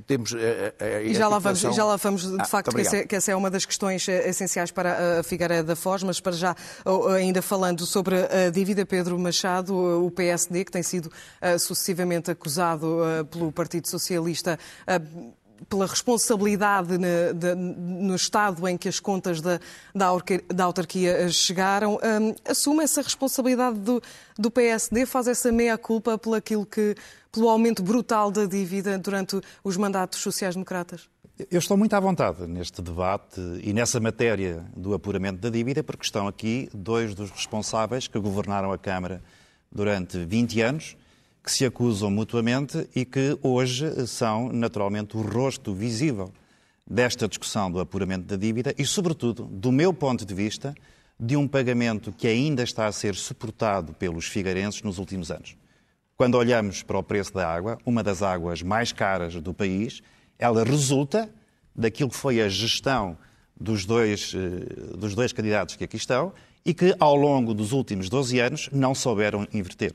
Speaker 4: temos a,
Speaker 1: eh, a, eh, a e já lá, vamos, já lá vamos, de ah, facto, que essa, que essa, é uma das questões essenciais para a Figueira da Foz, mas para já, ainda falando sobre a dívida, Pedro Machado, o PSD, que tem sido sucessivamente acusado pelo Partido Socialista pela responsabilidade no, de, no, estado em que as contas da, da, autarquia chegaram, um, assume essa responsabilidade do, do PSD, faz essa meia-culpa pelo pelo aumento brutal da dívida durante os mandatos sociais-democratas?
Speaker 5: Eu estou muito à vontade neste debate e nessa matéria do apuramento da dívida, porque estão aqui dois dos responsáveis que governaram a Câmara durante 20 anos, que se acusam mutuamente e que hoje são, naturalmente, o rosto visível desta discussão do apuramento da dívida e, sobretudo, do meu ponto de vista, de um pagamento que ainda está a ser suportado pelos figueirenses nos últimos anos. Quando olhamos para o preço da água, uma das águas mais caras do país, ela resulta daquilo que foi a gestão dos dois, eh, dos dois candidatos que aqui estão e que, ao longo dos últimos 12 anos, não souberam inverter.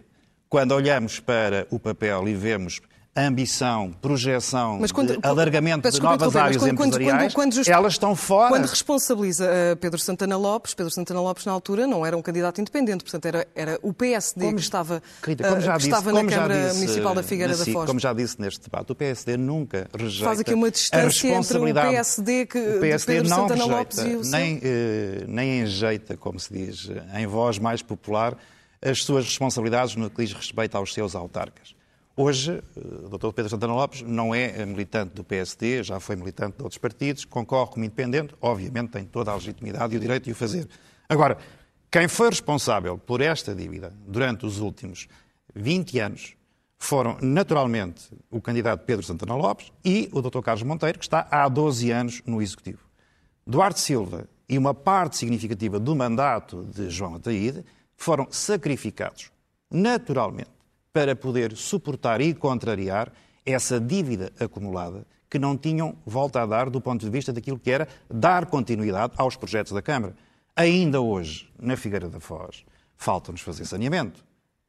Speaker 5: Quando olhamos para o papel e vemos ambição, projeção, quando, de alargamento de novas áreas quando, empresariais, quando, quando, elas estão fora.
Speaker 1: Quando responsabiliza uh, Pedro Santana Lopes, Pedro Santana Lopes na altura não era um candidato independente, portanto era, era o PSD como, que estava, querida, uh, que disse, estava na Câmara disse, Municipal da Figueira da Foz.
Speaker 5: Como já disse neste debate, o PSD nunca rejeita
Speaker 1: Faz aqui uma distância entre o PSD, que,
Speaker 5: o PSD
Speaker 1: Pedro
Speaker 5: não
Speaker 1: Santana
Speaker 5: rejeita,
Speaker 1: Lopes e o
Speaker 5: nem, uh, nem enjeita, como se diz em voz mais popular, as suas responsabilidades no que diz respeito aos seus autarcas. Hoje, o Dr. Pedro Santana Lopes não é militante do PSD, já foi militante de outros partidos, concorre como independente, obviamente tem toda a legitimidade e o direito de o fazer. Agora, quem foi responsável por esta dívida durante os últimos 20 anos foram, naturalmente, o candidato Pedro Santana Lopes e o Dr. Carlos Monteiro, que está há 12 anos no Executivo. Duarte Silva e uma parte significativa do mandato de João Ataíde foram sacrificados, naturalmente, para poder suportar e contrariar essa dívida acumulada que não tinham volta a dar do ponto de vista daquilo que era dar continuidade aos projetos da Câmara. Ainda hoje, na Figueira da Foz, falta-nos fazer saneamento.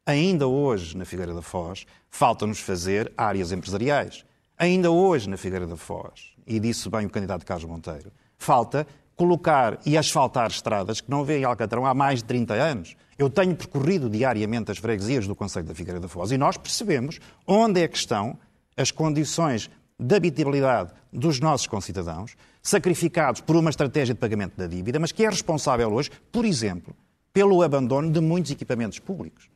Speaker 5: Ainda hoje, na Figueira da Foz, falta-nos fazer áreas empresariais. Ainda hoje, na Figueira da Foz, e disse bem o candidato Carlos Monteiro, falta colocar e asfaltar estradas que não vêem Alcatrão há mais de 30 anos. Eu tenho percorrido diariamente as freguesias do Conselho da Figueira da Foz e nós percebemos onde é que estão as condições de habitabilidade dos nossos concidadãos, sacrificados por uma estratégia de pagamento da dívida, mas que é responsável hoje, por exemplo, pelo abandono de muitos equipamentos públicos.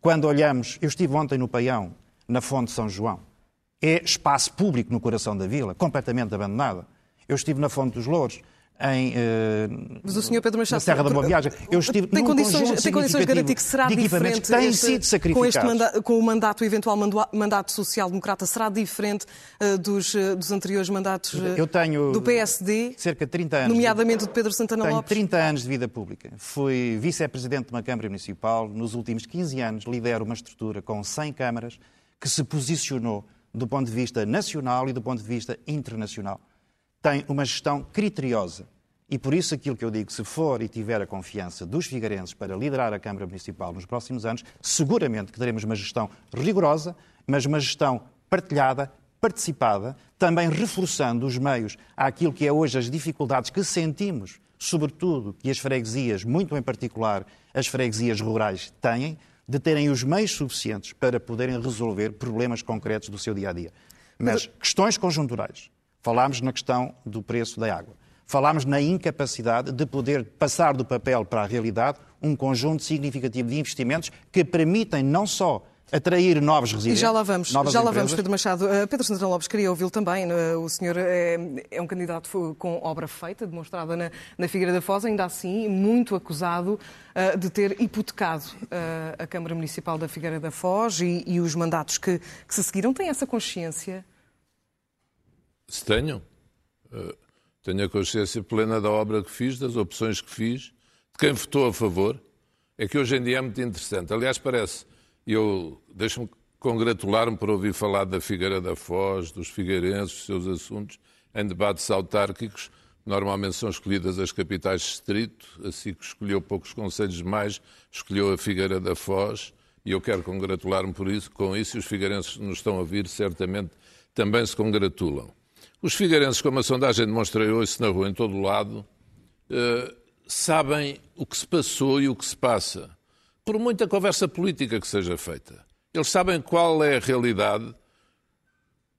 Speaker 5: Quando olhamos, eu estive ontem no Paião, na Fonte São João, é espaço público no coração da vila, completamente abandonada. Eu estive na Fonte dos Louros, em,
Speaker 1: uh, Mas o senhor Pedro Machado,
Speaker 5: na Serra da Boa Viagem.
Speaker 1: Eu estive tem condições, tem condições de garantir que será
Speaker 5: de
Speaker 1: diferente
Speaker 5: que têm sido sacrificados.
Speaker 1: com, este manda, com o mandato, o eventual mandato social-democrata, será diferente uh, dos, uh, dos anteriores mandatos
Speaker 5: eu tenho
Speaker 1: do PSD?
Speaker 5: Cerca de 30 anos.
Speaker 1: Nomeadamente de Pedro Santana
Speaker 5: tenho
Speaker 1: Lopes?
Speaker 5: 30 anos de vida pública. Fui vice-presidente de uma Câmara Municipal. Nos últimos 15 anos lidero uma estrutura com 100 câmaras que se posicionou do ponto de vista nacional e do ponto de vista internacional. Tem uma gestão criteriosa e por isso aquilo que eu digo, se for e tiver a confiança dos figueirenses para liderar a Câmara Municipal nos próximos anos, seguramente que teremos uma gestão rigorosa, mas uma gestão partilhada, participada, também reforçando os meios àquilo que é hoje as dificuldades que sentimos, sobretudo que as freguesias, muito em particular as freguesias rurais, têm, de terem os meios suficientes para poderem resolver problemas concretos do seu dia a dia. Mas questões conjunturais. Falámos na questão do preço da água falámos na incapacidade de poder passar do papel para a realidade um conjunto significativo de investimentos que permitem não só atrair novos residentes.
Speaker 1: E já lá vamos, já empresas. lá vamos, Pedro Machado. Uh, Pedro Santana Lopes, queria ouvi-lo também. Uh, o senhor é, é, um candidato com obra feita, demonstrada na, na Figueira da Foz, ainda assim muito acusado uh, de ter hipotecado a Câmara Municipal da Figueira da Foz e, e os mandatos que, que, se seguiram. Tem essa consciência?
Speaker 3: Se tenho. Tenho a consciência plena da obra que fiz, das opções que fiz, de quem votou a favor. É que hoje em dia é muito interessante. Aliás, parece, eu deixo-me congratular-me por ouvir falar da Figueira da Foz, dos figueirenses, dos seus assuntos, em debates autárquicos. Normalmente são escolhidas as capitais de distrito, assim que escolheu poucos conselhos mais, escolheu a Figueira da Foz, e eu quero congratular-me por isso, com isso, e os figueirenses que nos estão a vir certamente também se congratulam. Os figueirenses, como a sondagem demonstra hoje na rua, em todo o lado, uh, sabem o que se passou e o que se passa, por muita conversa política que seja feita. Eles sabem qual é a realidade.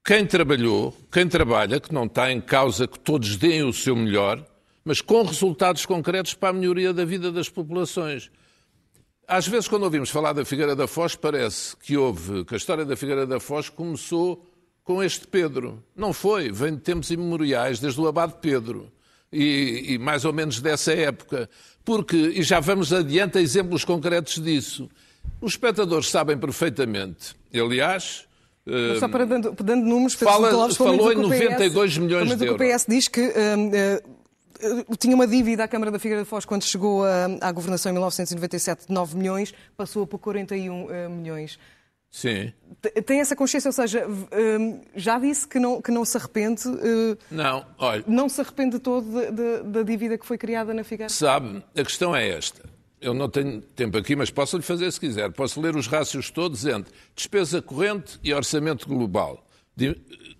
Speaker 3: Quem trabalhou, quem trabalha, que não está em causa que todos deem o seu melhor, mas com resultados concretos para a melhoria da vida das populações. Às vezes, quando ouvimos falar da Figueira da Foz, parece que houve, que a história da Figueira da Foz começou com este Pedro. Não foi, vem de tempos imemoriais, desde o abade Pedro. E, e, mais ou menos dessa época. Porque, e já vamos adiante a exemplos concretos disso, os espectadores sabem perfeitamente, aliás...
Speaker 1: Mas só para dando, dando números,
Speaker 3: fala, Lopes, falou em 92 PS, milhões de euros.
Speaker 1: O PS diz que uh, uh, tinha uma dívida à Câmara da Figueira de Foz quando chegou à governação em 1997 de 9 milhões, passou para 41 uh, milhões.
Speaker 3: Sim.
Speaker 1: Tem essa consciência, ou seja, hum, já disse que não, que não se arrepende. Eh,
Speaker 3: não, olha.
Speaker 1: Não se arrepende todo da dívida que foi criada na Figueira?
Speaker 3: Sabe, a questão é esta. Eu não tenho tempo aqui, mas posso lhe fazer se quiser. Posso ler os rácios todos entre despesa corrente e orçamento global.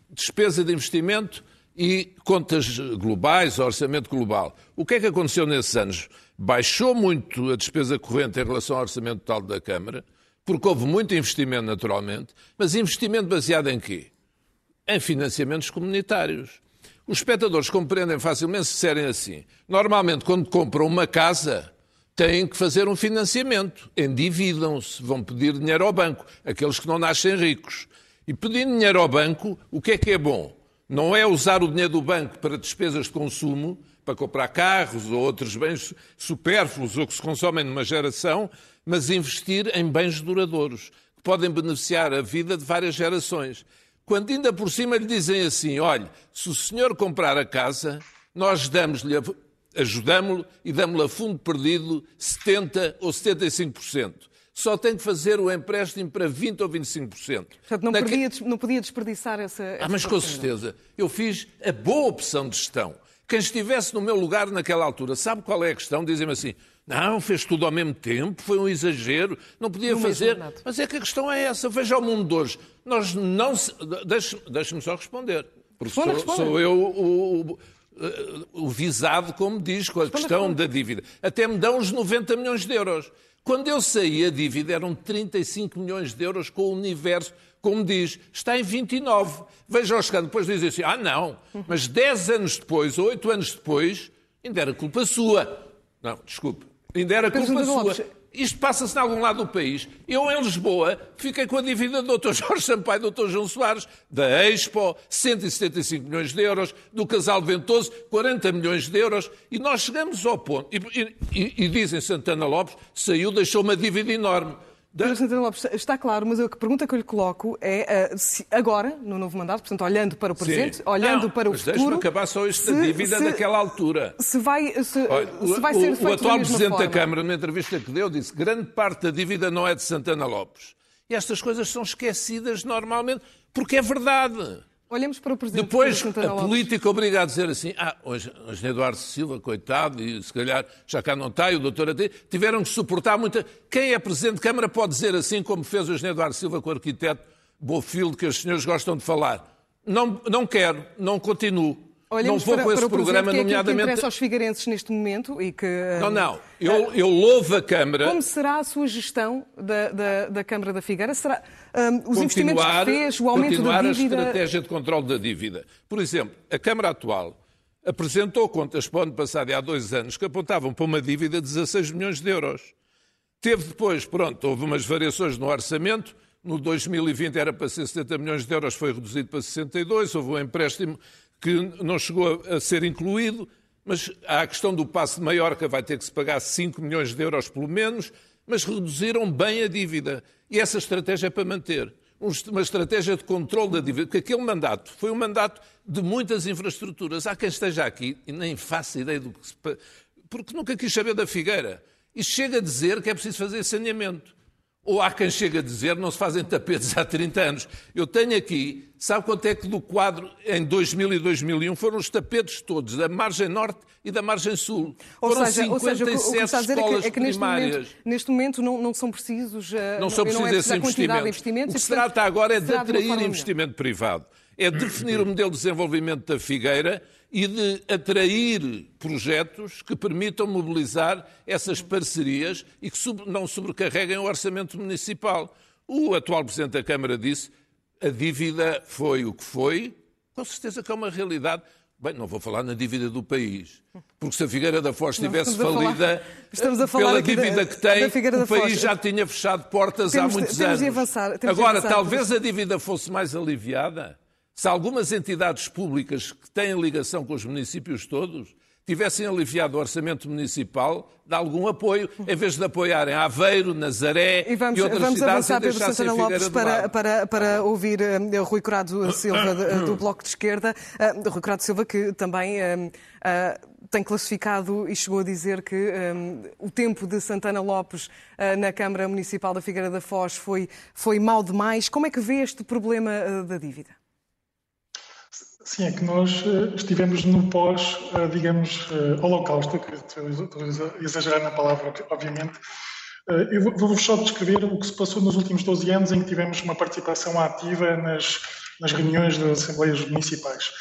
Speaker 3: Despesa de investimento e contas globais, orçamento global. O que é que aconteceu nesses anos? Baixou muito a despesa corrente em relação ao orçamento total da Câmara porque houve muito investimento naturalmente, mas investimento baseado em quê? Em financiamentos comunitários. Os espectadores compreendem facilmente se disserem assim. Normalmente, quando compram uma casa, têm que fazer um financiamento, endividam-se, vão pedir dinheiro ao banco, aqueles que não nascem ricos. E pedindo dinheiro ao banco, o que é que é bom? Não é usar o dinheiro do banco para despesas de consumo, para comprar carros ou outros bens supérfluos ou que se consomem numa geração, mas investir em bens duradouros, que podem beneficiar a vida de várias gerações. Quando ainda por cima lhe dizem assim, olhe, se o senhor comprar a casa, nós damos-lhe, ajudamos-lo e damos-lhe a fundo perdido 70% ou 75%. Só tem que fazer o empréstimo para 20% ou 25%.
Speaker 1: Portanto, não, podia, não podia desperdiçar essa. essa
Speaker 3: ah, mas com certeza. Eu fiz a boa opção de gestão. Quem estivesse no meu lugar naquela altura, sabe qual é a questão? Dizem-me assim: não, fez tudo ao mesmo tempo, foi um exagero, não podia no fazer. Mas é que a questão é essa. Veja o mundo de hoje. Nós não. Deixe-me deixe só responder. Porque sou, sou, eu o, o, o, visado, como diz, com a responda, questão responda. da dívida. Até me dão uns 90 milhões de euros. Quando eu saí, a dívida eram 35 milhões de euros com o universo, como diz, está em 29. Veja o escândalo, depois dizem assim, ah não, mas 10 anos depois, ou 8 anos depois, ainda era culpa sua. Não, desculpe, ainda era culpa sua. Isto passa-se em algum lado do país. Eu, em Lisboa, fiquei com a dívida do Dr. [laughs] Jorge Sampaio e do Dr. João Soares, da Expo, 175 milhões de euros, do Casal Ventoso, 40 milhões de euros, e nós chegamos ao ponto, e, e, e dizem Santana Lopes, saiu, deixou uma dívida enorme.
Speaker 1: Lopes, está claro, mas a pergunta que eu lhe coloco é uh, se agora, no novo mandato, portanto, olhando para o presente, Sim. olhando
Speaker 3: não,
Speaker 1: para o
Speaker 3: mas
Speaker 1: futuro.
Speaker 3: Deixe-me acabar só isto da dívida se, daquela altura.
Speaker 1: Se vai, se, Olha, se vai
Speaker 3: o,
Speaker 1: ser
Speaker 3: o,
Speaker 1: feito
Speaker 3: o atual Presidente
Speaker 1: forma.
Speaker 3: da Câmara, numa entrevista que deu, disse que grande parte da dívida não é de Santana Lopes. E estas coisas são esquecidas normalmente, porque é verdade.
Speaker 1: Olhemos para o Presidente
Speaker 3: Depois, a política obriga a dizer assim, ah, hoje, hoje Eduardo Silva, coitado, e se calhar já cá não está, e o doutor até, tiveram que suportar muita... Quem é Presidente de Câmara pode dizer assim, como fez o Eduardo Silva com o arquiteto Bofield, que os senhores gostam de falar. Não, não quero, não continuo. Não vou
Speaker 1: para,
Speaker 3: com esse programa,
Speaker 1: que é
Speaker 3: nomeadamente.
Speaker 1: Que interessa aos figueirenses neste momento e que.
Speaker 3: Não, não. Eu, eu louvo a Câmara.
Speaker 1: Como será a sua gestão da, da, da Câmara da Figueira? Será um, os investimentos que fez, o aumento
Speaker 3: continuar
Speaker 1: da dívida?
Speaker 3: a estratégia de controle da dívida. Por exemplo, a Câmara atual apresentou contas para o ano passado e há dois anos que apontavam para uma dívida de 16 milhões de euros. Teve depois, pronto, houve umas variações no orçamento. No 2020 era para ser 70 milhões de euros, foi reduzido para 62. Houve um empréstimo que não chegou a ser incluído, mas há a questão do passo de Maiorca, vai ter que se pagar 5 milhões de euros pelo menos, mas reduziram bem a dívida. E essa estratégia é para manter. Uma estratégia de controle da dívida, porque aquele mandato foi um mandato de muitas infraestruturas. Há quem esteja aqui e nem faça ideia do que se... Porque nunca quis saber da Figueira. E chega a dizer que é preciso fazer saneamento. Ou há quem chega a dizer não se fazem tapetes há 30 anos. Eu tenho aqui, sabe quanto é que do quadro em 2000 e 2001 foram os tapetes todos, da margem norte e da margem sul.
Speaker 1: Ou
Speaker 3: foram
Speaker 1: seja,
Speaker 3: 57
Speaker 1: ou seja, o que está a dizer é que, é que neste momento, neste momento não, não são precisos.
Speaker 3: Não
Speaker 1: não,
Speaker 3: são
Speaker 1: não
Speaker 3: precisos
Speaker 1: é
Speaker 3: esses
Speaker 1: a quantidade de
Speaker 3: investimentos. O que se trata agora é de atrair investimento privado. É definir o modelo de desenvolvimento da Figueira e de atrair projetos que permitam mobilizar essas parcerias e que não sobrecarreguem o orçamento municipal. O atual Presidente da Câmara disse a dívida foi o que foi, com certeza que é uma realidade. Bem, não vou falar na dívida do país, porque se a Figueira da Foz estivesse falida,
Speaker 1: falar
Speaker 3: pela dívida
Speaker 1: da,
Speaker 3: que tem,
Speaker 1: o
Speaker 3: país já tinha fechado portas
Speaker 1: temos
Speaker 3: há muitos anos.
Speaker 1: Avançar,
Speaker 3: Agora, talvez a dívida fosse mais aliviada se algumas entidades públicas que têm ligação com os municípios todos tivessem aliviado o orçamento municipal de algum apoio, em vez de apoiarem Aveiro, Nazaré
Speaker 1: e, vamos,
Speaker 3: e outras
Speaker 1: vamos
Speaker 3: cidades
Speaker 1: avançar,
Speaker 3: e
Speaker 1: Pedro Santana Lopes, para, para, para ouvir uh, Rui Corado Silva de, do [coughs] Bloco de Esquerda. Uh, Rui Corado Silva, que também uh, tem classificado e chegou a dizer que um, o tempo de Santana Lopes na Câmara Municipal da Figueira da Foz foi, foi mau demais. Como é que vê este problema da dívida?
Speaker 6: Sim, é que nós uh, estivemos no pós, uh, digamos, uh, holocausto, que estou a exagerar na palavra, obviamente. eu vou-vos só descrever o que se passou nos últimos 12 anos em que tivemos uma participação ativa nas, nas reuniões das Assembleias Municipais.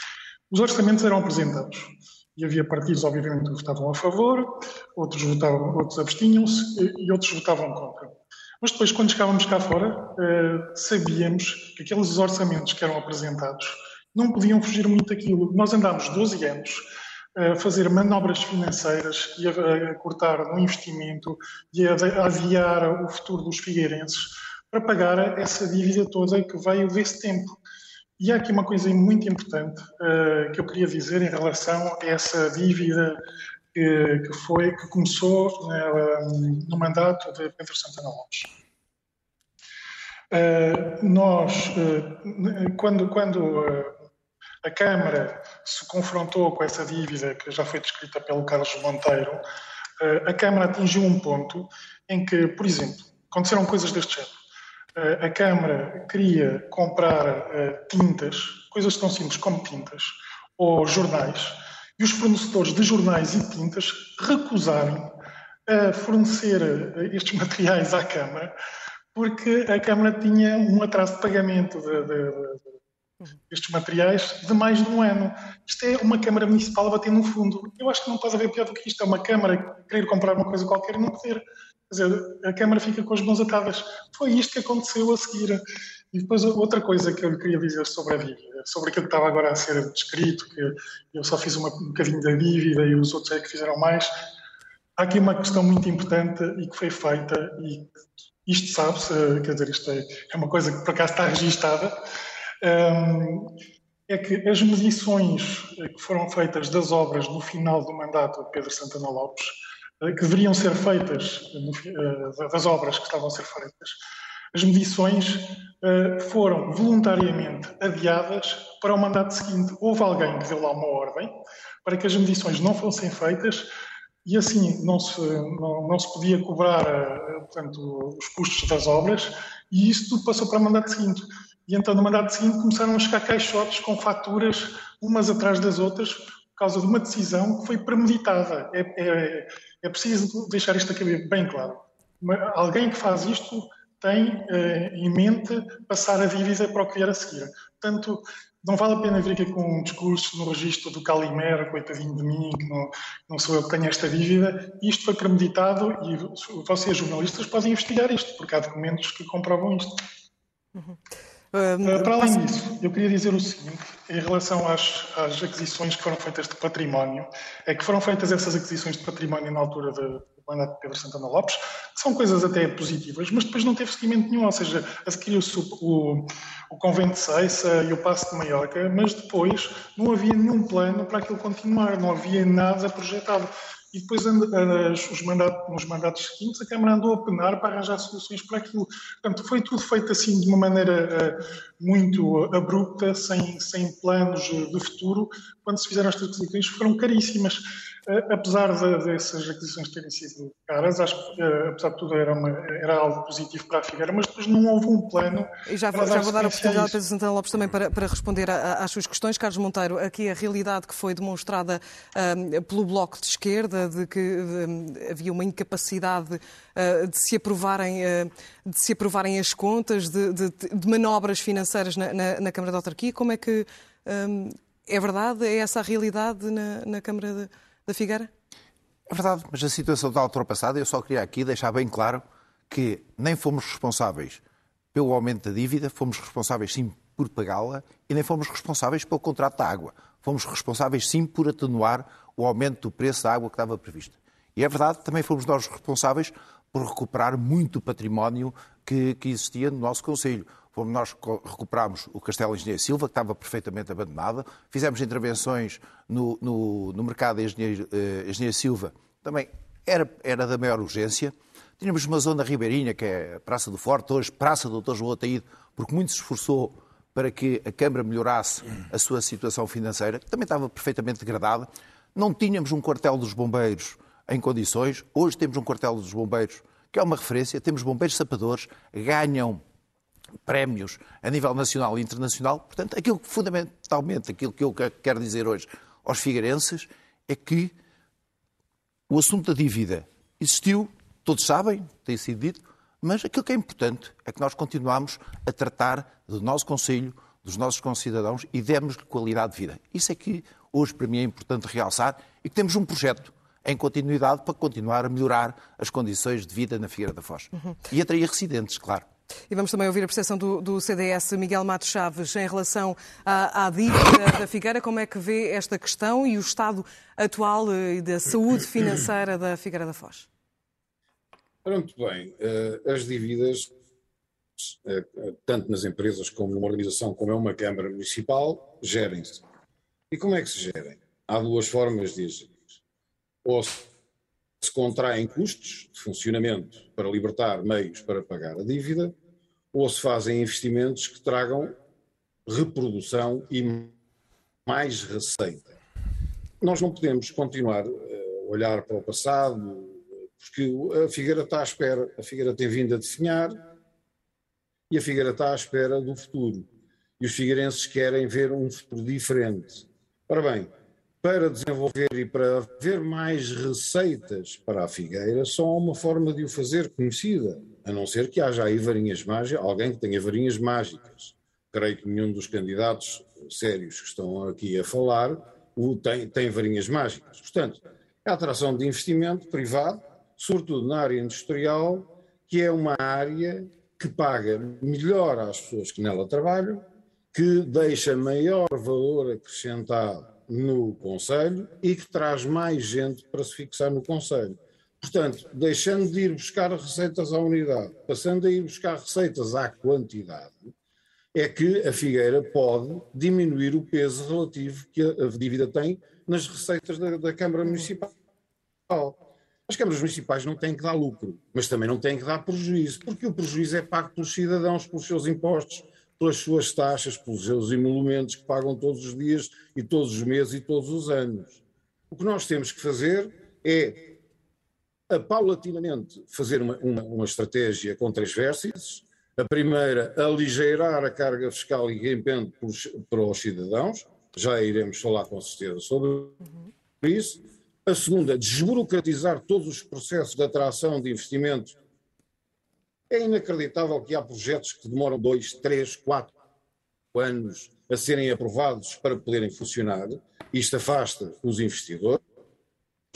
Speaker 6: Os orçamentos eram apresentados e havia partidos, obviamente, que votavam a favor, outros, votavam, outros abstinham-se e outros votavam contra. Mas depois, quando chegávamos cá fora, sabíamos que aqueles orçamentos que eram apresentados não podiam fugir muito daquilo. Nós andámos 12 anos a fazer manobras financeiras e a, cortar no investimento e a, a aviar o futuro dos figueirenses para pagar essa dívida toda que veio desse tempo. E há aqui uma coisa muito importante uh, que eu queria dizer em relação a essa dívida que, que foi que começou uh, no mandato de Pedro Santana Lopes. Uh, nós, quando, quando a Câmara se confrontou com essa dívida que já foi descrita pelo Carlos Monteiro, eh, a Câmara atingiu um ponto em que, por exemplo, aconteceram coisas deste género. Eh, a Câmara queria comprar eh, tintas, coisas tão simples como tintas, ou jornais, e os fornecedores de jornais e tintas recusaram a fornecer estes [laughs] materiais à Câmara, porque a Câmara tinha um atraso de pagamento de, de, de estes materiais de mais de um ano. Isto é uma Câmara Municipal a bater no fundo. Eu acho que não pode haver pior do que isto. É uma Câmara querer comprar uma coisa qualquer e não poder. Quer dizer, a Câmara fica com as mãos atadas. Foi isto que aconteceu a seguir. E depois outra coisa que eu lhe queria dizer sobre a dívida, sobre aquilo que estava agora a ser descrito, que eu só fiz uma, um bocadinho da dívida e os outros é que fizeram mais. há aqui uma questão muito importante e que foi feita, e isto sabe-se, quer dizer, isto é, é, uma coisa que por acaso está registada, é que as medições que foram feitas das obras no final do mandato de Pedro Santana Lopes, eh, que deveriam ser feitas, eh, das obras que estavam a ser feitas, as medições eh, foram voluntariamente adiadas para o mandato seguinte. Houve alguém que deu lá uma ordem para que as medições não fossem feitas e assim não se, não, não se podia cobrar portanto, os custos das obras e isso tudo passou para o mandato seguinte. E então, no mandato seguinte, começaram a chegar caixotes com faturas, umas atrás das outras, por causa de uma decisão que foi premeditada. É, é, é preciso deixar isto aqui bem claro. Alguém que faz isto tem eh, em mente passar a dívida para o que vier a seguir. Portanto, não vale a pena vir aqui com um discurso no registro do Calimero, coitadinho de mim, que não, não sou eu que tenho esta dívida. Isto foi premeditado e vocês, jornalistas, podem investigar isto, porque há documentos que comprovam isto. Uhum. Uh, para além disso, eu queria dizer o seguinte, em relação às, às, aquisições que foram feitas de património, é que foram feitas essas aquisições de património na altura do mandato de Pedro Santana Lopes, são coisas até positivas, mas depois não teve seguimento nenhum, ou seja, adquiriu-se o, o, o Convento de Seiça e o Passo de Maiorca, mas depois não havia nenhum plano para aquilo continuar, não havia nada projetado. E depois, os mandatos, nos mandatos seguintes, a Câmara andou a penar para arranjar soluções para aquilo. Portanto, foi tudo feito assim de uma maneira uh, muito abrupta, sem, sem planos de futuro. Quando se fizeram estas decisões, foram caríssimas. Eh, apesar de, dessas aquisições terem sido caras, acho que, uh, apesar de tudo, era, uma, era, algo positivo para a Figueira, mas depois não houve um plano.
Speaker 1: E já, já vou dar a oportunidade a Pedro Santana Lopes também para, para responder a, a, às suas questões. Carlos Monteiro, aqui a realidade que foi demonstrada um, pelo Bloco de Esquerda, de que um, havia uma incapacidade uh, de, se aprovarem, uh, de se aprovarem as contas, de, de, de manobras financeiras na, na, na, Câmara de Autarquia, como é que. Um, é verdade? É essa a realidade na, na Câmara de da Figueira?
Speaker 4: É verdade, mas a situação está ultrapassada. Eu só queria aqui deixar bem claro que nem fomos responsáveis pelo aumento da dívida, fomos responsáveis sim por pagá-la e nem fomos responsáveis pelo contrato da água. Fomos responsáveis sim por atenuar o aumento do preço da água que estava previsto. E é verdade, também fomos nós responsáveis por recuperar muito património que, que existia no nosso Conselho. Fomos nós recuperámos o Castelo Engenheiro Silva, que estava perfeitamente abandonado, fizemos intervenções no, no, no mercado Engenheiro, uh, Engenheiro Silva, também era, era da maior urgência. Tínhamos uma zona ribeirinha, que é a Praça do Forte, hoje Praça do Dr. João Ataíde, porque muito se esforçou para que a Câmara melhorasse a sua situação financeira, que também estava perfeitamente degradada. Não tínhamos um quartel dos bombeiros em condições. Hoje temos um quartel dos bombeiros que é uma referência. Temos bombeiros sapadores, ganham prémios a nível nacional e internacional. Portanto, aquilo que fundamentalmente, aquilo que eu quero dizer hoje aos figueirenses é que o assunto da dívida existiu, todos sabem, tem sido dito, mas aquilo que é importante é que nós continuamos a tratar do nosso Conselho, dos nossos concidadãos e demos-lhe qualidade de vida. Isso é que hoje para mim é importante realçar e que temos um projeto em continuidade para continuar a melhorar as condições de vida na Figueira da Foz. Uhum. E atrair residentes, claro.
Speaker 1: E vamos também ouvir a percepção do, do CDS, Miguel Matos Chaves, em relação à, à dívida da Figueira. Como é que vê esta questão e o estado atual eh, da saúde financeira da Figueira da Foz?
Speaker 7: Muito bem. Eh, as dívidas, eh, tanto nas empresas como numa organização como é uma Câmara Municipal, gerem-se. E como é que se gerem? Há duas formas de agir. Ou se contraem custos de funcionamento para libertar meios para pagar a dívida, ou se fazem investimentos que tragam reprodução e mais receita. Nós não podemos continuar a olhar para o passado, porque a Figueira está à espera, a Figueira tem vindo a definhar e a Figueira está à espera do futuro. E os figueirenses querem ver um futuro diferente. Ora bem, para desenvolver e para haver mais receitas para a Figueira, só há uma forma de o fazer conhecida, a não ser que haja aí varinhas mágicas, alguém que tenha varinhas mágicas. Creio que nenhum dos candidatos sérios que estão aqui a falar o tem, tem varinhas mágicas. Portanto, é a atração de investimento privado, sobretudo na área industrial, que é uma área que paga melhor às pessoas que nela trabalham, que deixa maior valor acrescentado no Conselho e que traz mais gente para se fixar no Conselho. Portanto, deixando de ir buscar receitas à unidade, passando a ir buscar receitas à quantidade, é que a Figueira pode diminuir o peso relativo que a dívida tem nas receitas da, da Câmara Municipal. As câmaras municipais não têm que dar lucro, mas também não têm que dar prejuízo, porque o prejuízo é pago pelos cidadãos, pelos seus impostos, pelas suas taxas, pelos seus emolumentos que pagam todos os dias e todos os meses e todos os anos. O que nós temos que fazer é, a, paulatinamente, fazer uma, uma, uma estratégia com três vértices. A primeira, aligeirar a carga fiscal e impende para os cidadãos. Já iremos falar com certeza sobre isso. A segunda, desburocratizar todos os processos de atração de investimentos. É inacreditável que há projetos que demoram dois, três, quatro anos a serem aprovados para poderem funcionar. Isto afasta os investidores,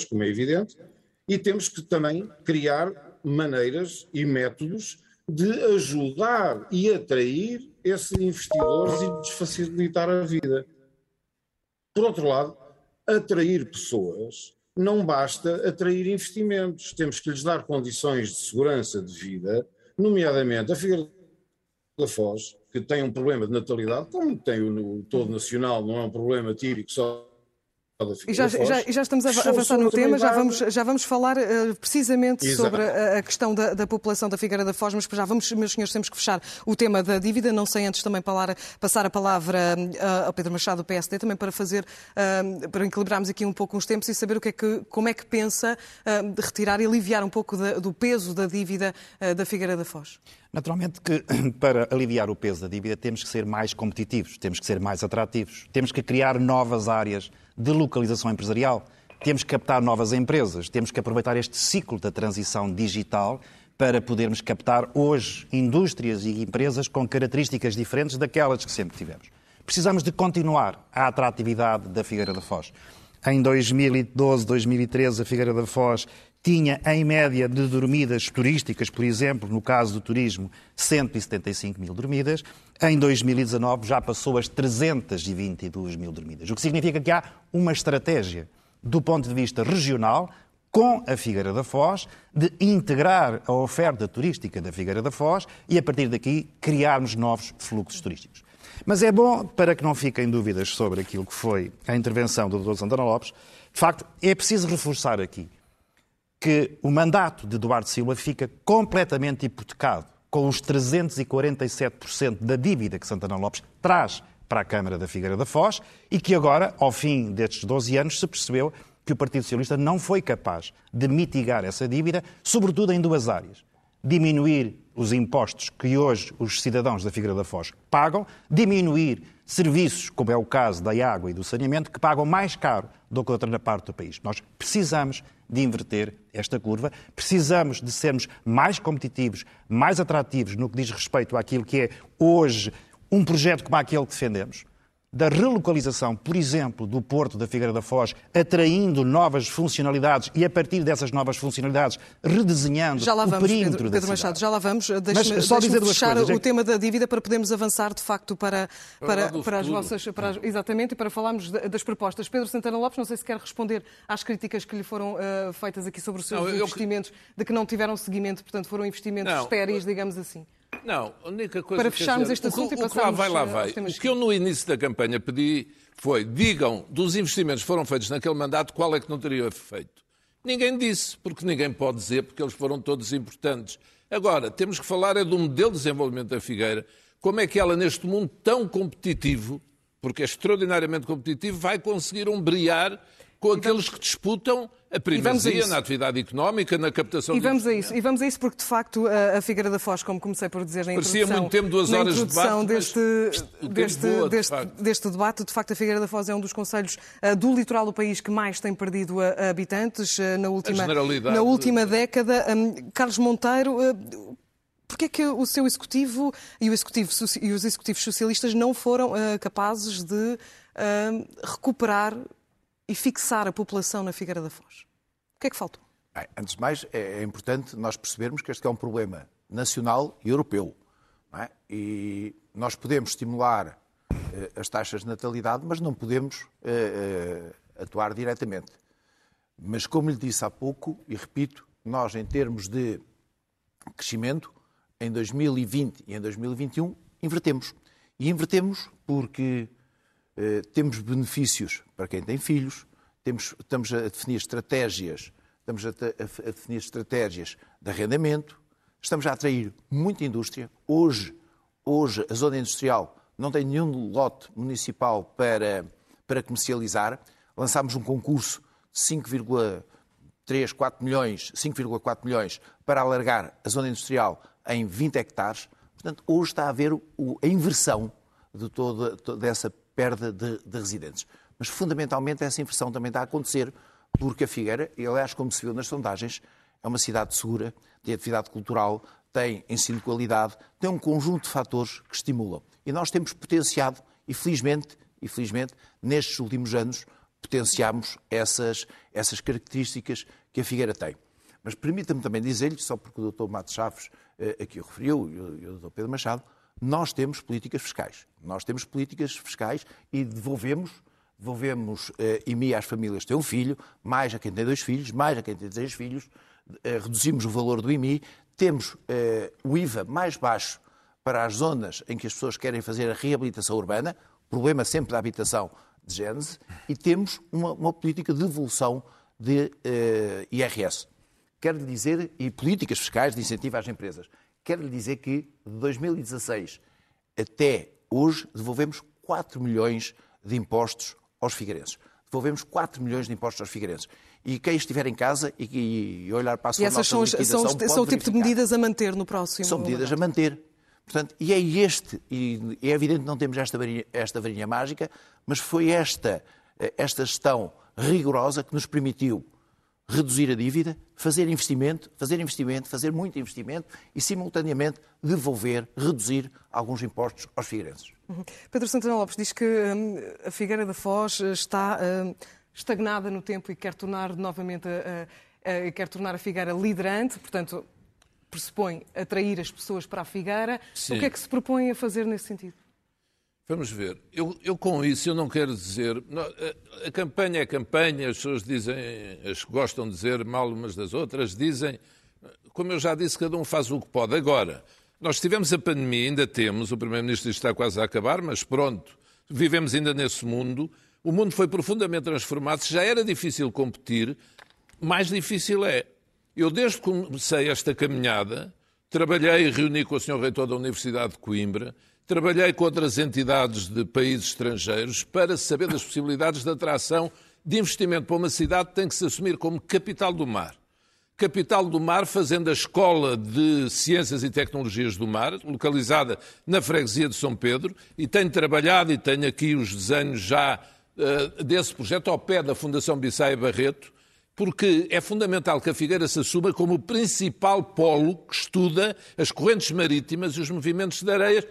Speaker 7: como é evidente, e temos que também criar maneiras e métodos de ajudar e atrair esses investidores e desfacilitar a vida. Por outro lado, atrair pessoas não basta atrair investimentos, temos que lhes dar condições de segurança de vida, nomeadamente a Figueira da Foz, que tem um problema de natalidade, como tem o, todo nacional, não é um problema típico só
Speaker 1: e já, já, já, estamos a avançar no tema, já vamos, já vamos falar uh, precisamente Exato. sobre a, a questão da, da, população da Figueira da Foz, mas já vamos, meus senhores, temos que fechar o tema da dívida, não sei antes também falar, passar a palavra uh, ao Pedro Machado do PSD, também para fazer, uh, para equilibrarmos aqui um pouco os tempos e saber o que é que, como é que pensa de retirar e aliviar um pouco da, do peso da dívida da Figueira da Foz.
Speaker 5: Naturalmente que [clears throat] para aliviar o peso da dívida temos que ser mais competitivos, temos que ser mais atrativos, temos que criar novas áreas de localização empresarial. Temos que captar novas empresas, temos que aproveitar este ciclo da transição digital para podermos captar hoje indústrias e empresas com características diferentes daquelas que sempre tivemos. Precisamos de continuar a atratividade da Figueira da Foz. Em 2012, 2013, a Figueira da Foz tinha, em média, de dormidas turísticas, por exemplo, no caso do turismo, 175 mil dormidas. Em 2019 já passou as 322 mil dormidas. O que significa que há uma estratégia, do ponto de vista regional, com a Figueira da Foz, de integrar a oferta turística da Figueira da Foz e, a partir daqui, criarmos novos fluxos turísticos. Mas é bom, para que não fiquem dúvidas sobre aquilo que foi a intervenção do Dr. Santana Lopes, de facto, é preciso reforçar aqui que o mandato de Eduardo Silva fica completamente hipotecado com os 347% da dívida que Santana Lopes traz para a Câmara da Figueira da Foz e que agora, ao fim destes 12 anos, se percebeu que o Partido Socialista não foi capaz de mitigar essa dívida, sobretudo em duas áreas. Diminuir os impostos que hoje os cidadãos da Figueira da Foz pagam, diminuir serviços, como é o caso da água e do saneamento, que pagam mais caro do que outra parte do país. Nós precisamos de inverter esta curva, precisamos de sermos mais competitivos, mais atrativos no que diz respeito àquilo que é hoje um projeto como aquele que defendemos da relocalização, por exemplo, do Porto da Figueira da Foz, atraindo novas funcionalidades e, a partir dessas novas funcionalidades, redesenhando
Speaker 1: já lá
Speaker 5: vamos,
Speaker 1: o perímetro
Speaker 5: Pedro,
Speaker 1: da Pedro Machado, já lá vamos. Deixe-me só deixe fechar coisas, o tema da dívida para podermos avançar, de facto, para, para, para as vossas... Para, exatamente, e para falarmos das propostas. Pedro Santana Lopes, não sei se quer responder às críticas que lhe foram uh, feitas aqui sobre os seus não, investimentos, eu... de que não tiveram seguimento, portanto, foram investimentos não, estéreis, digamos assim.
Speaker 3: Não, a única coisa
Speaker 1: Para fecharmos dizer, este assunto
Speaker 3: o,
Speaker 1: e passarmos... O que
Speaker 3: vai, lá vai. O que eu no início da campanha pedi foi, digam, dos investimentos que foram feitos naquele mandato, qual é que não teria feito? Ninguém disse, porque ninguém pode dizer, porque eles foram todos importantes. Agora, temos que falar é do modelo de desenvolvimento da Figueira, como é que ela, neste mundo tão competitivo, porque é extraordinariamente competitivo, vai conseguir ombrear com aqueles que disputam a primazia na atividade económica, na captação
Speaker 1: e vamos a isso E vamos a isso porque, de facto, a, Figueira da Foz, como comecei por dizer na
Speaker 3: Parecia introdução... muito tempo, duas horas de debate,
Speaker 1: deste, deste, voa, deste, de deste, debate, de facto, a Figueira da Foz é um dos conselhos uh, do litoral do país que mais tem perdido uh, habitantes uh, na, última, na última década. Um, Carlos Monteiro... Porquê é que o seu executivo e, o executivo e os executivos socialistas não foram capazes de recuperar e fixar a população na Figueira da Foz? O que é que faltou?
Speaker 4: Bem, antes de mais, é, é, importante nós percebermos que este é um problema nacional e europeu. É? E nós podemos estimular eh, as taxas de natalidade, mas não podemos eh, eh, atuar diretamente. Mas, como lhe disse há pouco, e repito, nós, em termos de crescimento, em 2020 e em 2021, invertemos. E invertemos porque temos benefícios para quem tem filhos, temos, estamos a definir estratégias, estamos a, a, a definir estratégias de arrendamento, estamos a atrair muita indústria. Hoje, hoje a zona industrial não tem nenhum lote municipal para, para comercializar. Lançámos um concurso de 5,3, 4 milhões, 5,4 milhões para alargar a zona industrial em 20 hectares. Portanto, hoje está a haver a inversão de toda, toda essa perda de, de, residentes. Mas, fundamentalmente, essa inversão também está a acontecer porque a Figueira, e aliás, como se viu nas sondagens, é uma cidade segura, tem atividade cultural, tem ensino de qualidade, tem um conjunto de fatores que estimulam. E nós temos potenciado, e felizmente, e felizmente nestes últimos anos, potenciamos essas, essas características que a Figueira tem. Mas permita-me também dizer-lhe, só porque o Dr. Matos Chaves eh, aqui o referiu, e o Dr. Pedro Machado, nós temos políticas fiscais. Nós temos políticas fiscais e devolvemos, devolvemos eh, IMI às famílias que têm um filho, mais a quem tem dois filhos, mais a quem tem três filhos, eh, reduzimos o valor do IMI, temos eh, o IVA mais baixo para as zonas em que as pessoas querem fazer a reabilitação urbana, problema sempre da habitação de Gênese, e temos uma, uma política de devolução de eh, IRS. Quero dizer, e políticas fiscais de incentivo às empresas, quero lhe dizer que de 2016 até hoje devolvemos 4 milhões de impostos aos figueirenses. Devolvemos 4 milhões de impostos aos figueirenses. E quem estiver em casa e, e olhar para a sua
Speaker 1: e essas são, são, são o tipo de medidas a manter no próximo
Speaker 4: São medidas a manter. Portanto, e é este, e é evidente que não temos esta varinha, esta varinha mágica, mas foi esta, esta gestão rigorosa que nos permitiu reduzir a dívida, fazer investimento, fazer investimento, fazer muito investimento e, simultaneamente, devolver, reduzir alguns impostos aos figueirenses.
Speaker 1: Uhum. Pedro Santana Lopes diz que hum, a Figueira da Foz está hum, estagnada no tempo e quer tornar novamente a, a, a, quer tornar a Figueira liderante, portanto, pressupõe atrair as pessoas para a Figueira. Sim. O que é que se propõe a fazer nesse sentido?
Speaker 3: Vamos ver. Eu, eu, com isso eu não quero dizer. Não, a, a, campanha é campanha, as pessoas dizem, as que gostam de dizer mal umas das outras, dizem, como eu já disse, cada um faz o que pode. Agora, nós tivemos a pandemia, ainda temos, o Primeiro-Ministro está quase a acabar, mas pronto, vivemos ainda nesse mundo. O mundo foi profundamente transformado. Já era difícil competir, mais difícil é. Eu, desde que comecei esta caminhada, trabalhei e reuni com o Sr. Reitor da Universidade de Coimbra Trabalhei com outras entidades de países estrangeiros para saber das possibilidades de atração de investimento para uma cidade que tem que se assumir como capital do mar. Capital do Mar, fazendo a Escola de Ciências e Tecnologias do Mar, localizada na freguesia de São Pedro, e tenho trabalhado e tenho aqui os desenhos já uh, desse projeto ao pé da Fundação Bissaia Barreto, porque é fundamental que a Figueira se assuma como o principal polo que estuda as correntes marítimas e os movimentos de areias,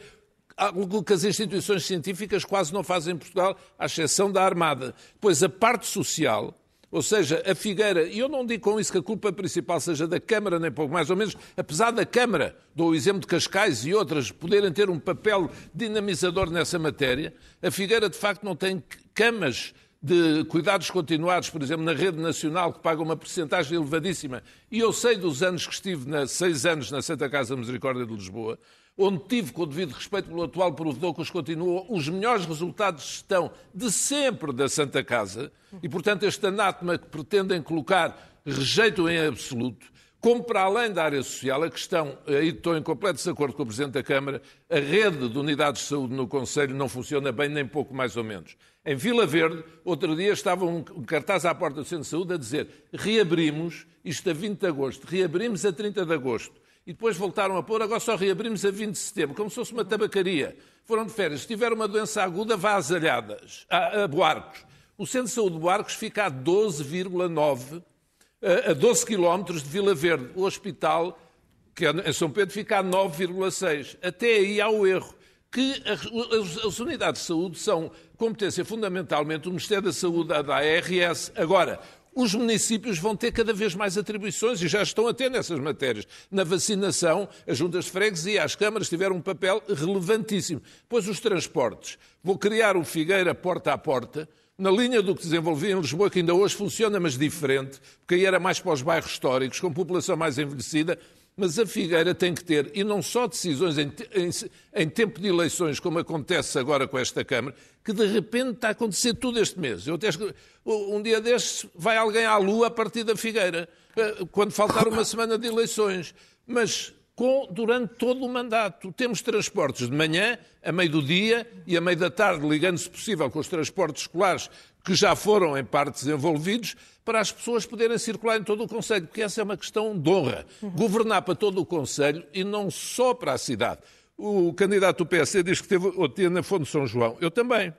Speaker 3: algo que as instituições científicas quase não fazem em Portugal, à exceção da Armada. Pois a parte social, ou seja, a Figueira, e eu não digo com isso que a culpa principal seja da Câmara, nem pouco mais ou menos, apesar da Câmara, dou o exemplo de Cascais e outras, poderem ter um papel dinamizador nessa matéria, a Figueira de facto não tem camas de cuidados continuados, por exemplo, na rede nacional, que paga uma porcentagem elevadíssima, e eu sei dos anos que estive, na, seis anos, na Santa Casa Misericórdia de Lisboa, onde tive, com o devido respeito pelo atual provedor, que os continua, os melhores resultados de gestão de sempre da Santa Casa, e, portanto, este anátema que pretendem colocar rejeito em absoluto, como para além da área social, a questão, aí estou em completo desacordo com o Presidente da Câmara, a rede de unidades de saúde no Conselho não funciona bem, nem pouco mais ou menos. Em Vila Verde, outro dia estava um cartaz à porta do Centro de Saúde a dizer reabrimos, isto a 20 de agosto, reabrimos a 30 de agosto e depois voltaram a pôr, agora só reabrimos a 20 de setembro, como se fosse uma tabacaria. Foram de férias. Se tiver uma doença aguda, vá às alhadas, a, a Boarcos. O Centro de Saúde de Boarcos fica a 12,9, a 12 quilómetros de Vila Verde. O hospital, que é em São Pedro, fica a 9,6. Até aí há o erro. Que as, as unidades de saúde são competência fundamentalmente do Ministério da Saúde, da ARS. Agora, os municípios vão ter cada vez mais atribuições e já estão a ter nessas matérias. Na vacinação, as juntas de freguesia, as câmaras tiveram um papel relevantíssimo. Pois os transportes. Vou criar o Figueira porta a porta, na linha do que desenvolvia em Lisboa, que ainda hoje funciona, mas diferente, porque aí era mais para os bairros históricos, com população mais envelhecida, mas a Figueira tem que ter, e não só decisões em, em, em, tempo de eleições, como acontece agora com esta Câmara, que de repente está a acontecer tudo este mês. Eu até, um dia destes vai alguém à Lua a partir da Figueira, eh, quando faltar uma semana de eleições. Mas com, durante todo o mandato. Temos transportes de manhã, a meio do dia e a meio da tarde, ligando-se possível com os transportes escolares que já foram em parte desenvolvidos, para as pessoas poderem circular em todo o Conselho, porque essa é uma questão de honra. Uhum. Governar para todo o Conselho e não só para a cidade. O candidato do PSD diz que teve o na Fonte São João. Eu também.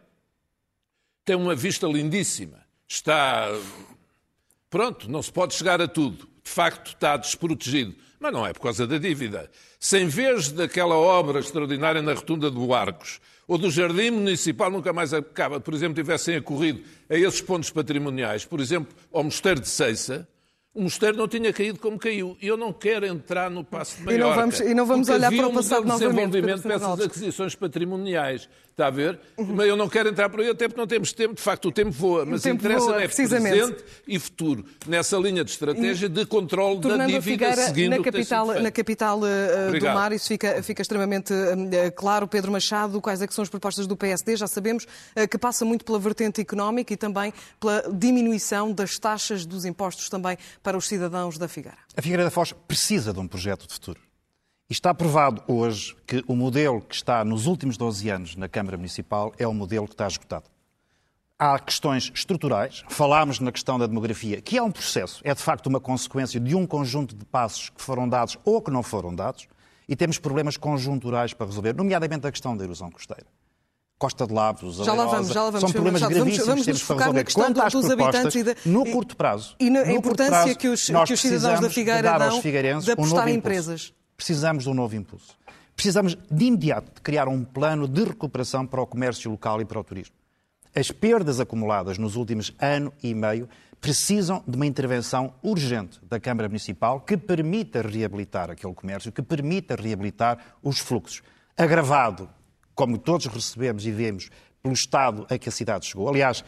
Speaker 3: Tem uma vista lindíssima. Está. Pronto, não se pode chegar a tudo. De facto, está desprotegido mas não é por causa da dívida. Se em vez daquela obra extraordinária na rotunda de Boarcos, ou do Jardim Municipal nunca mais acaba, por exemplo, tivessem acorrido a esses pontos patrimoniais, por exemplo, ao Mosteiro de Seiça, o mosteiro não tinha caído como caiu. E eu não quero entrar no passo de Maiorca.
Speaker 1: E não vamos, e não vamos olhar para o passado
Speaker 3: um desenvolvimento dessas aquisições patrimoniais. Está a ver? Uhum. Mas eu não quero entrar por aí, até porque não temos tempo. De facto, o tempo voa. Mas interessa é presente e futuro. Nessa linha de estratégia de controle da dívida seguindo
Speaker 1: na capital, na capital uh, do mar, isso fica, fica extremamente uh, claro. Pedro Machado, quais é que são as propostas do PSD? Já sabemos uh, que passa muito pela vertente económica e também pela diminuição das taxas dos impostos também para os cidadãos da Figueira.
Speaker 5: A Figueira da Foz precisa de um projeto de futuro. E está provado hoje que o modelo que está nos últimos 12 anos na Câmara Municipal é um modelo que está esgotado. Há questões estruturais, falámos na questão da demografia, que é um processo, é de facto uma consequência de um conjunto de passos que foram dados ou que não foram dados, e temos problemas conjunturais para resolver, nomeadamente a questão da erosão costeira. Costa de Lavos,
Speaker 1: já lá vamos, já lá vamos,
Speaker 5: são problemas gravíssimos vamos, vamos
Speaker 1: temos para resolver. Quanto às dos habitantes e
Speaker 5: de, no curto prazo,
Speaker 1: e, na, a importância prazo, que, os, que os cidadãos da Figueira dão de apostar um em empresas.
Speaker 5: Precisamos de um novo impulso. Precisamos de imediato de criar um plano de recuperação para o comércio local e para o turismo. As perdas acumuladas nos últimos ano e meio precisam de uma intervenção urgente da Câmara Municipal que permita reabilitar aquele comércio, que permita reabilitar os fluxos. Agravado como todos recebemos e vemos, pelo estado a que a cidade chegou. Aliás,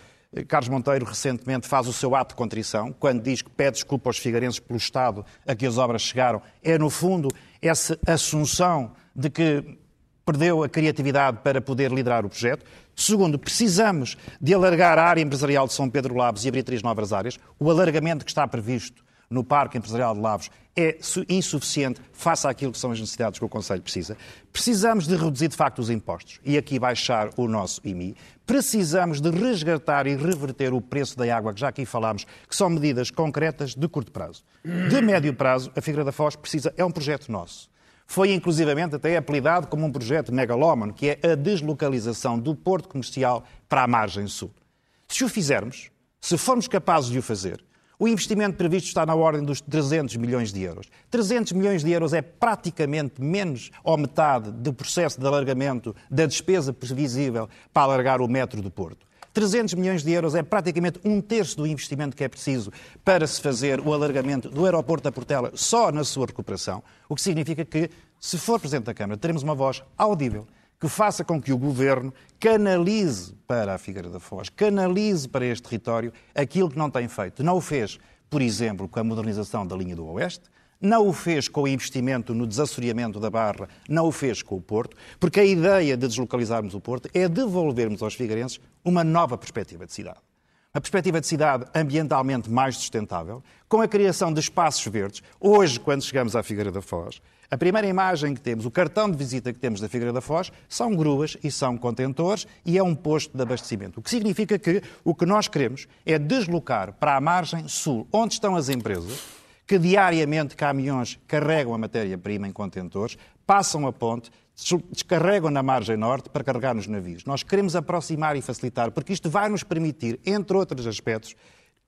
Speaker 5: Carlos Monteiro recentemente faz o seu ato de contrição, quando diz que pede desculpa aos figueirenses pelo estado a que as obras chegaram. É, no fundo, essa assunção de que perdeu a criatividade para poder liderar o projeto. Segundo, precisamos de alargar a área empresarial de São Pedro Labos e abrir três novas áreas. O alargamento que está previsto no Parque Empresarial de Lavos é insuficiente face àquilo que são as necessidades que o Conselho precisa. Precisamos de reduzir, de facto, os impostos e aqui baixar o nosso IMI. Precisamos de resgatar e reverter o preço da água, que já aqui falámos, que são medidas concretas de curto prazo. De médio prazo, a Figueira da Foz precisa, é um projeto nosso. Foi inclusivamente até apelidado como um projeto megalómano, que é a deslocalização do porto comercial para a margem sul. Se o fizermos, se formos capazes de o fazer, o investimento previsto está na ordem dos 300 milhões de euros. 300 milhões de euros é praticamente menos ou metade do processo de alargamento da despesa previsível para alargar o metro do Porto. 300 milhões de euros é praticamente um terço do investimento que é preciso para se fazer o alargamento do aeroporto da Portela só na sua recuperação, o que significa que, se for Presidente da Câmara, teremos uma voz audível que faça com que o governo canalize para a Figueira da Foz, canalize para este território aquilo que não tem feito. Não o fez, por exemplo, com a modernização da linha do Oeste, não o fez com o investimento no desassoreamento da Barra, não o fez com o Porto, porque a ideia de deslocalizarmos o Porto é devolvermos aos figueirenses uma nova perspectiva de cidade. Uma perspectiva de cidade ambientalmente mais sustentável, com a criação de espaços verdes. Hoje, quando chegamos à Figueira da Foz, a primeira imagem que temos, o cartão de visita que temos da Figueira da Foz, são gruas e são contentores e é um posto de abastecimento. O que significa que o que nós queremos é deslocar para a margem sul, onde estão as empresas, que diariamente caminhões carregam a matéria-prima em contentores, passam a ponte, descarregam na margem norte para carregar nos navios. Nós queremos aproximar e facilitar, porque isto vai nos permitir, entre outros aspectos,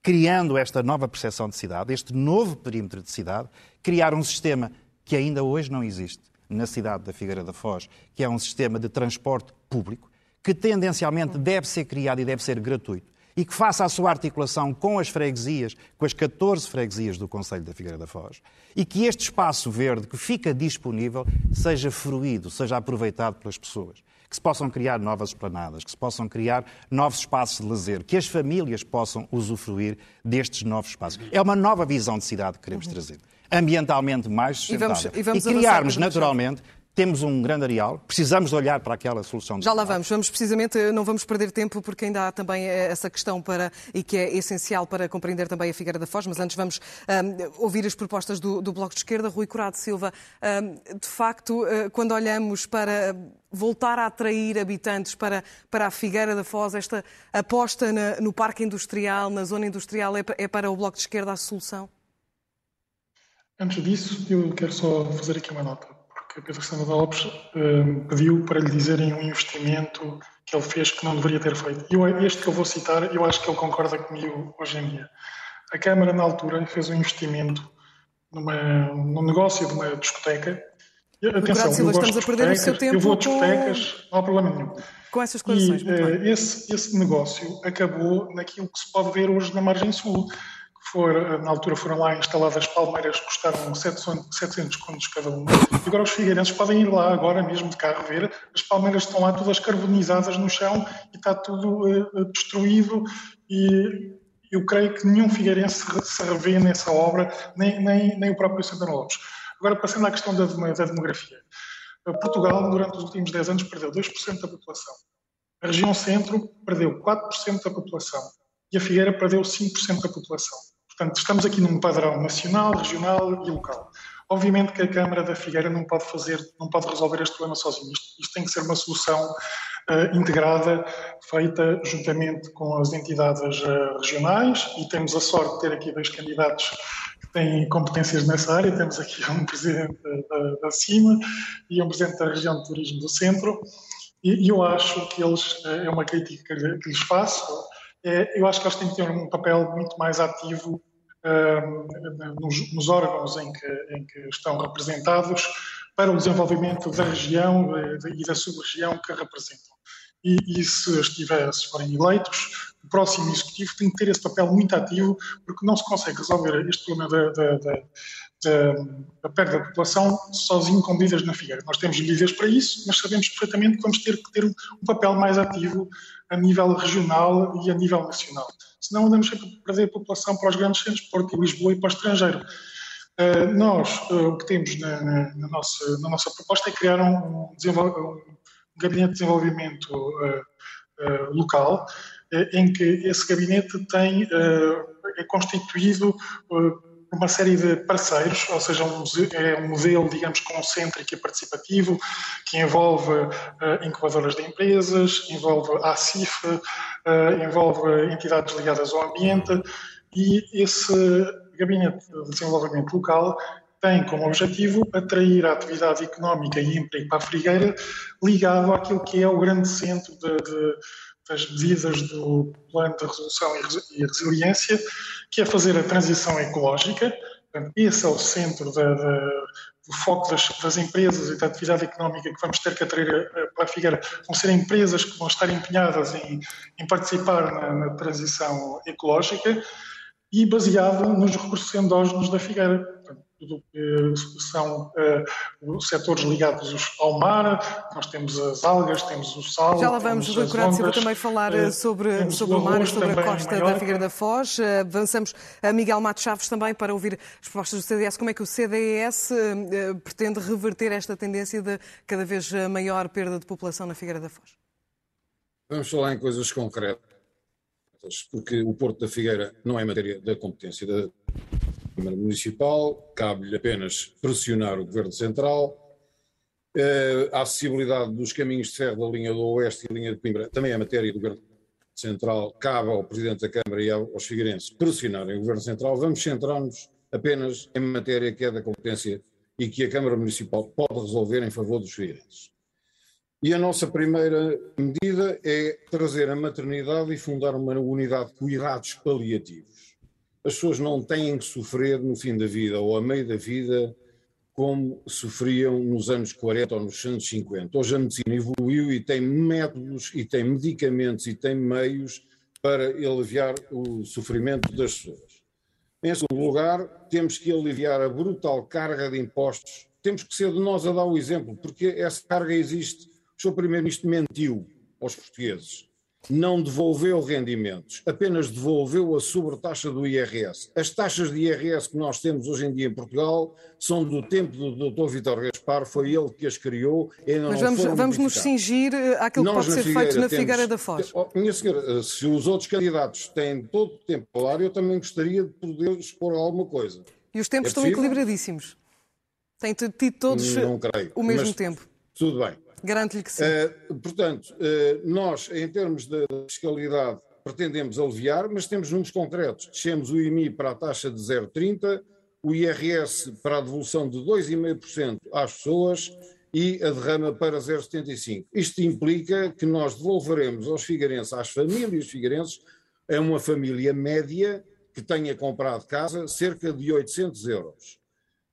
Speaker 5: criando esta nova percepção de cidade, este novo perímetro de cidade, criar um sistema que ainda hoje não existe na cidade da Figueira da Foz, que é um sistema de transporte público, que tendencialmente deve ser criado e deve ser gratuito, e que faça a sua articulação com as freguesias, com as 14 freguesias do Conselho da Figueira da Foz, e que este espaço verde que fica disponível seja fruído, seja aproveitado pelas pessoas. que se possam criar novas esplanadas, que se possam criar novos espaços de lazer, que as famílias possam usufruir destes novos espaços. É uma nova visão de cidade que queremos uhum. trazer. Ambientalmente mais sustentável. E, vamos, e, vamos e criarmos naturalmente temos um grande areal, precisamos de olhar para aquela solução.
Speaker 1: Já lá vamos, vamos precisamente, não vamos perder tempo porque ainda há também essa questão para, e que é essencial para compreender também a Figueira da Foz, mas antes vamos um, ouvir as propostas do, do, Bloco de Esquerda. Rui Curado Silva, um, de facto, uh, quando olhamos para voltar a atrair habitantes para, para a Figueira da Foz, esta aposta na, no parque industrial, na zona industrial, é, é para o Bloco de Esquerda a solução?
Speaker 6: Antes disso, eu quero só fazer aqui uma nota que Pedro Santana Lopes uh, pediu para lhe dizerem um investimento que ele fez que não deveria ter feito. Eu, este que eu vou citar, eu acho que ele concorda comigo hoje em dia. A Câmara, na altura, fez um investimento numa, num negócio de uma discoteca.
Speaker 1: Atenção, Silva, estamos a perder o seu tempo.
Speaker 6: Eu vou a discotecas, com... não há problema nenhum.
Speaker 1: Com essas declarações.
Speaker 6: E uh, esse, esse negócio acabou naquilo que se pode ver hoje na margem sul for, na altura foram lá instaladas palmeiras que custaram 700 contos cada uma. E agora os figueirenses podem ir lá agora mesmo de carro ver, as palmeiras estão lá todas carbonizadas no chão e está tudo uh, destruído e eu creio que nenhum figueirense se revê nessa obra, nem, nem, nem o próprio Santana Lopes. Agora, passando à questão da, da demografia. Eh, Portugal, durante os últimos 10 anos, perdeu 2% da população. A região centro perdeu 4% da população. E a Figueira perdeu 5% da população. Portanto, estamos aqui num padrão nacional, regional e local. Obviamente que a Câmara da Figueira não pode fazer, não pode resolver este problema sozinha. Isto, isto, tem que ser uma solução uh, integrada, feita juntamente com as entidades uh, regionais e temos a sorte de ter aqui dois candidatos que têm competências nessa área. Temos aqui um presidente da, da CIMA e um presidente da região de turismo do centro. E, e eu acho que eles, é uma crítica que, lhes faço, eu acho que eles têm que ter um papel muito mais ativo nos, nos, órgãos em que, em que, estão representados para o desenvolvimento da região eh, e da sub-região que representam. E, e se, estiver, se forem eleitos, o próximo executivo tem que ter esse papel muito ativo, porque não se consegue resolver este problema da, da, da, da perda da população sozinho com medidas na Figueira. Nós temos medidas para isso, mas sabemos perfeitamente que vamos ter que ter um papel mais ativo a nível regional e a nível nacional. Senão andamos sempre a perder população para os grandes centros, Porto e Lisboa e para o estrangeiro. Uh, nós, uh, o que temos na, na, na, nossa, na, nossa, proposta é criar um, um gabinete de desenvolvimento uh, local, em que esse gabinete tem, é constituído uma série de parceiros, ou seja, um, é um modelo, digamos, concêntrico e participativo, que envolve uh, incubadoras de empresas, envolve a ACIF, uh, envolve entidades ligadas ao ambiente, e esse gabinete de desenvolvimento local tem como objetivo atrair a atividade económica e emprego para a Frigueira ligado àquilo que é o grande centro de, de das medidas do Plano de Resolução e Resiliência, que é fazer a transição ecológica. Esse é o centro da, da, do foco das, das, empresas e da atividade económica que vamos ter que atrair para a Figueira. Vão ser empresas que vão estar empenhadas em, em participar na, na, transição ecológica e baseado nos recursos endógenos da Figueira. Que são uh, os setores ligados ao mar, nós temos as algas, temos o sal.
Speaker 1: Já lá vamos, Rui Curado Silva, também falar uh, sobre, sobre o mar, sobre a costa da Figueira da Foz. Uh, avançamos a Miguel Matos Chaves também para ouvir as propostas do CDS. Como é que o CDS pretende reverter esta tendência de cada vez maior perda de população na Figueira da Foz?
Speaker 7: Vamos falar em coisas concretas, porque o Porto da Figueira não é matéria da competência da Câmara Municipal, cabe-lhe apenas pressionar o Governo Central. A acessibilidade dos caminhos de ferro da linha do Oeste e linha de Coimbra também é matéria do Governo Central. Cabe ao Presidente da Câmara e aos figueirenses pressionarem o Governo Central. Vamos centrar-nos apenas em matéria que é da competência e que a Câmara Municipal pode resolver em favor dos figueirenses. E a nossa primeira medida é trazer a maternidade e fundar uma unidade de cuidados paliativos as pessoas não têm que sofrer no fim da vida ou a meio da vida como sofriam nos anos 40 ou nos anos 50. Hoje a medicina evoluiu e tem métodos e tem medicamentos e tem meios para aliviar o sofrimento das pessoas. Em segundo lugar, temos que aliviar a brutal carga de impostos. Temos que ser de nós a dar o exemplo, porque essa carga existe O Sr. Primeiro-Ministro mentiu aos portugueses não devolveu rendimentos, apenas devolveu a sobretaxa do IRS. As taxas de IRS que nós temos hoje em dia em Portugal são do tempo do Dr. Vitor Gaspar, foi ele que as criou.
Speaker 1: Mas vamos, vamos nos cingir eh, àquilo que pode ser Figueira, feito na temos, Figueira da Foz.
Speaker 7: Oh, minha senhora, eh, se os outros candidatos têm todo o tempo para falar, eu também gostaria de poder expor alguma coisa.
Speaker 1: E os tempos é estão equilibradíssimos. Têm tido todos creio, o mesmo tempo.
Speaker 7: Tudo bem.
Speaker 1: Garanto-lhe que sim.
Speaker 7: Uh, portanto, uh, nós, em termos de fiscalidade, pretendemos aliviar, mas temos números concretos. Descemos o IMI para a taxa de 0,30%, o IRS para a devolução de 2,5% às pessoas e a derrama para 0,75%. Isto implica que nós devolveremos aos figueirenses, às famílias figueirenses, a uma família média que tenha comprado casa, cerca de 800 euros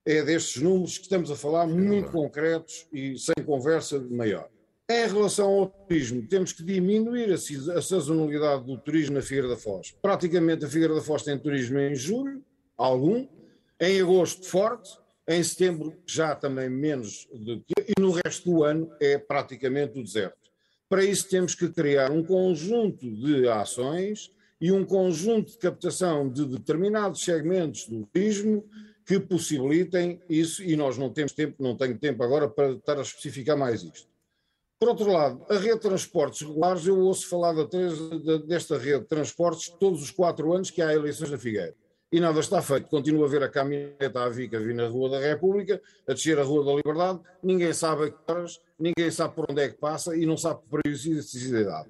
Speaker 7: é destes números que estamos a falar, muito concretos e sem conversa maior. Em relação ao turismo, temos que diminuir a sazonalidade do turismo na Figueira da Foz. Praticamente a Figueira da Foz tem turismo em julho, algum, em agosto forte, em setembro já também menos do que, e no resto do ano é praticamente o deserto. Para isso temos que criar um conjunto de ações e um conjunto de captação de determinados segmentos do turismo que possibilitem isso, e nós não temos tempo, não tenho tempo agora para estar a especificar mais isto. Por outro lado, a rede de transportes regulares, eu ouço falar desta rede de transportes todos os quatro anos que há eleições na Figueira. E nada está feito. Continua a ver a caminhoneta à Vica vir na Rua da República, a descer a Rua da Liberdade, ninguém sabe a que horas, ninguém sabe por onde é que passa e não sabe periodicidade.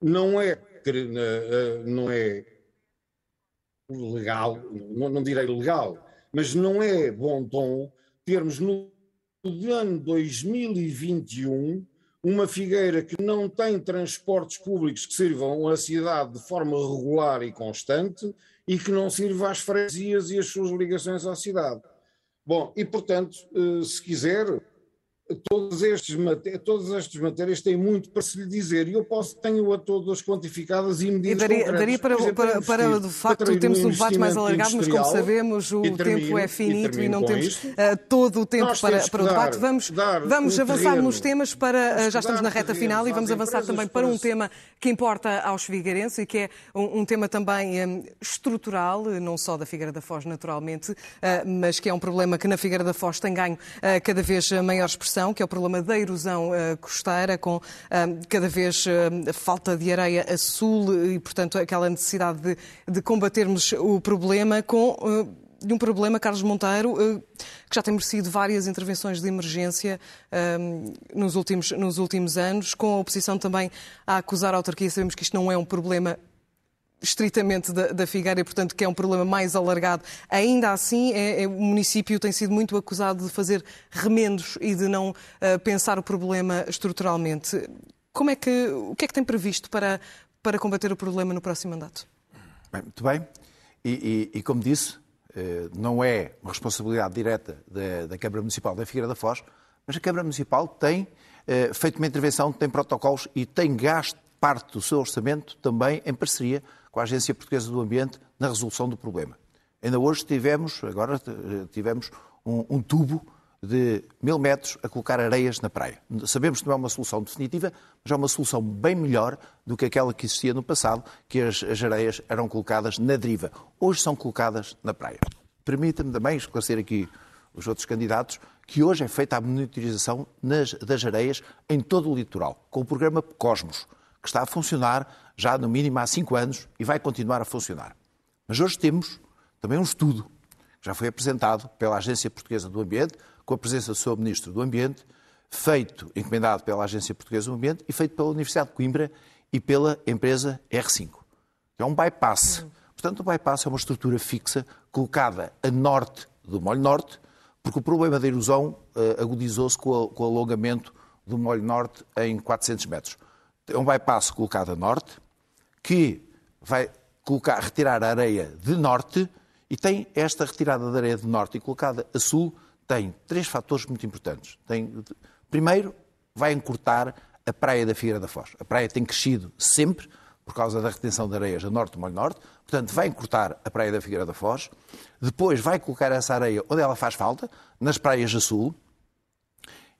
Speaker 7: Não é, eh, não é legal, não direi legal, mas não é bom tom termos no ano 2021 uma figueira que não tem transportes públicos que sirvam à cidade de forma regular e constante e que não sirva às freguesias e às suas ligações à cidade. Bom, e portanto, eh, se quiser, todos estes, todas estas matérias têm muito para se lhe dizer e eu posso, tenho-a todas quantificadas e medidas e daria,
Speaker 1: daria para, exemplo, para, para, de facto, temos um debate mais alargado, mas como sabemos o termino, tempo é finito e, e não temos isto, uh, todo o tempo para, para o debate. Vamos, vamos um avançar terreno, nos temas para, uh, já estamos na reta final e vamos avançar também para um tema que importa aos figueirenses e que é um, um tema também um, estrutural, não só da Figueira da Foz naturalmente, uh, mas que é um problema que na Figueira da Foz tem ganho cada vez maior expressão que é o problema da erosão uh, costeira, com uh, cada vez uh, falta de areia a sul e, portanto, aquela necessidade de, de combatermos o problema com de um problema, Carlos Monteiro, que já tem merecido várias intervenções de emergência nos, últimos, nos últimos anos, com a oposição também a acusar a autarquia. Sabemos que isto não é um problema estritamente da, da, Figueira e, portanto, que é um problema mais alargado. Ainda assim, é, é, o município tem sido muito acusado de fazer remendos e de não uh, pensar o problema estruturalmente. Como é que, o que é que tem previsto para, para combater o problema no próximo mandato?
Speaker 4: Bem, muito bem. E, e, e como disse, eh, não é uma responsabilidade direta da, da, Câmara Municipal da Figueira da Foz, mas a Câmara Municipal tem eh, feito uma intervenção, tem protocolos e tem gasto parte do seu orçamento também em parceria com a Agência Portuguesa do Ambiente na resolução do problema. Ainda hoje tivemos, agora tivemos um, um tubo de mil metros a colocar areias na praia. Sabemos que não é uma solução definitiva, mas é uma solução bem melhor do que aquela que existia no passado, que as, as areias eram colocadas na deriva. Hoje são colocadas na praia. Permita-me também esclarecer aqui os outros candidatos que hoje é feita a monitorização nas, das areias em todo o litoral, com o programa Cosmos que está a funcionar já no mínimo há cinco anos e vai continuar a funcionar. Mas hoje temos também um estudo que já foi apresentado pela Agência Portuguesa do Ambiente, com a presença do seu Ministro do Ambiente, feito, encomendado pela Agência Portuguesa do Ambiente e feito pela Universidade de Coimbra e pela empresa R5. É um bypass. Portanto, o bypass é uma estrutura fixa colocada a norte do Molho Norte, porque o problema da erosão uh, agudizou-se com, com o alongamento do Molho Norte em 400 metros é um bypass colocado a norte, que vai colocar, retirar a areia de norte e tem esta retirada da areia de norte e colocada a sul, tem três fatores muito importantes. Tem, primeiro, vai encurtar a praia da Figueira da Foz. A praia tem crescido sempre por causa da retenção de areias a norte Molho Norte, portanto vai encurtar a praia da Figueira da Foz, depois vai colocar essa areia onde ela faz falta, nas praias a sul,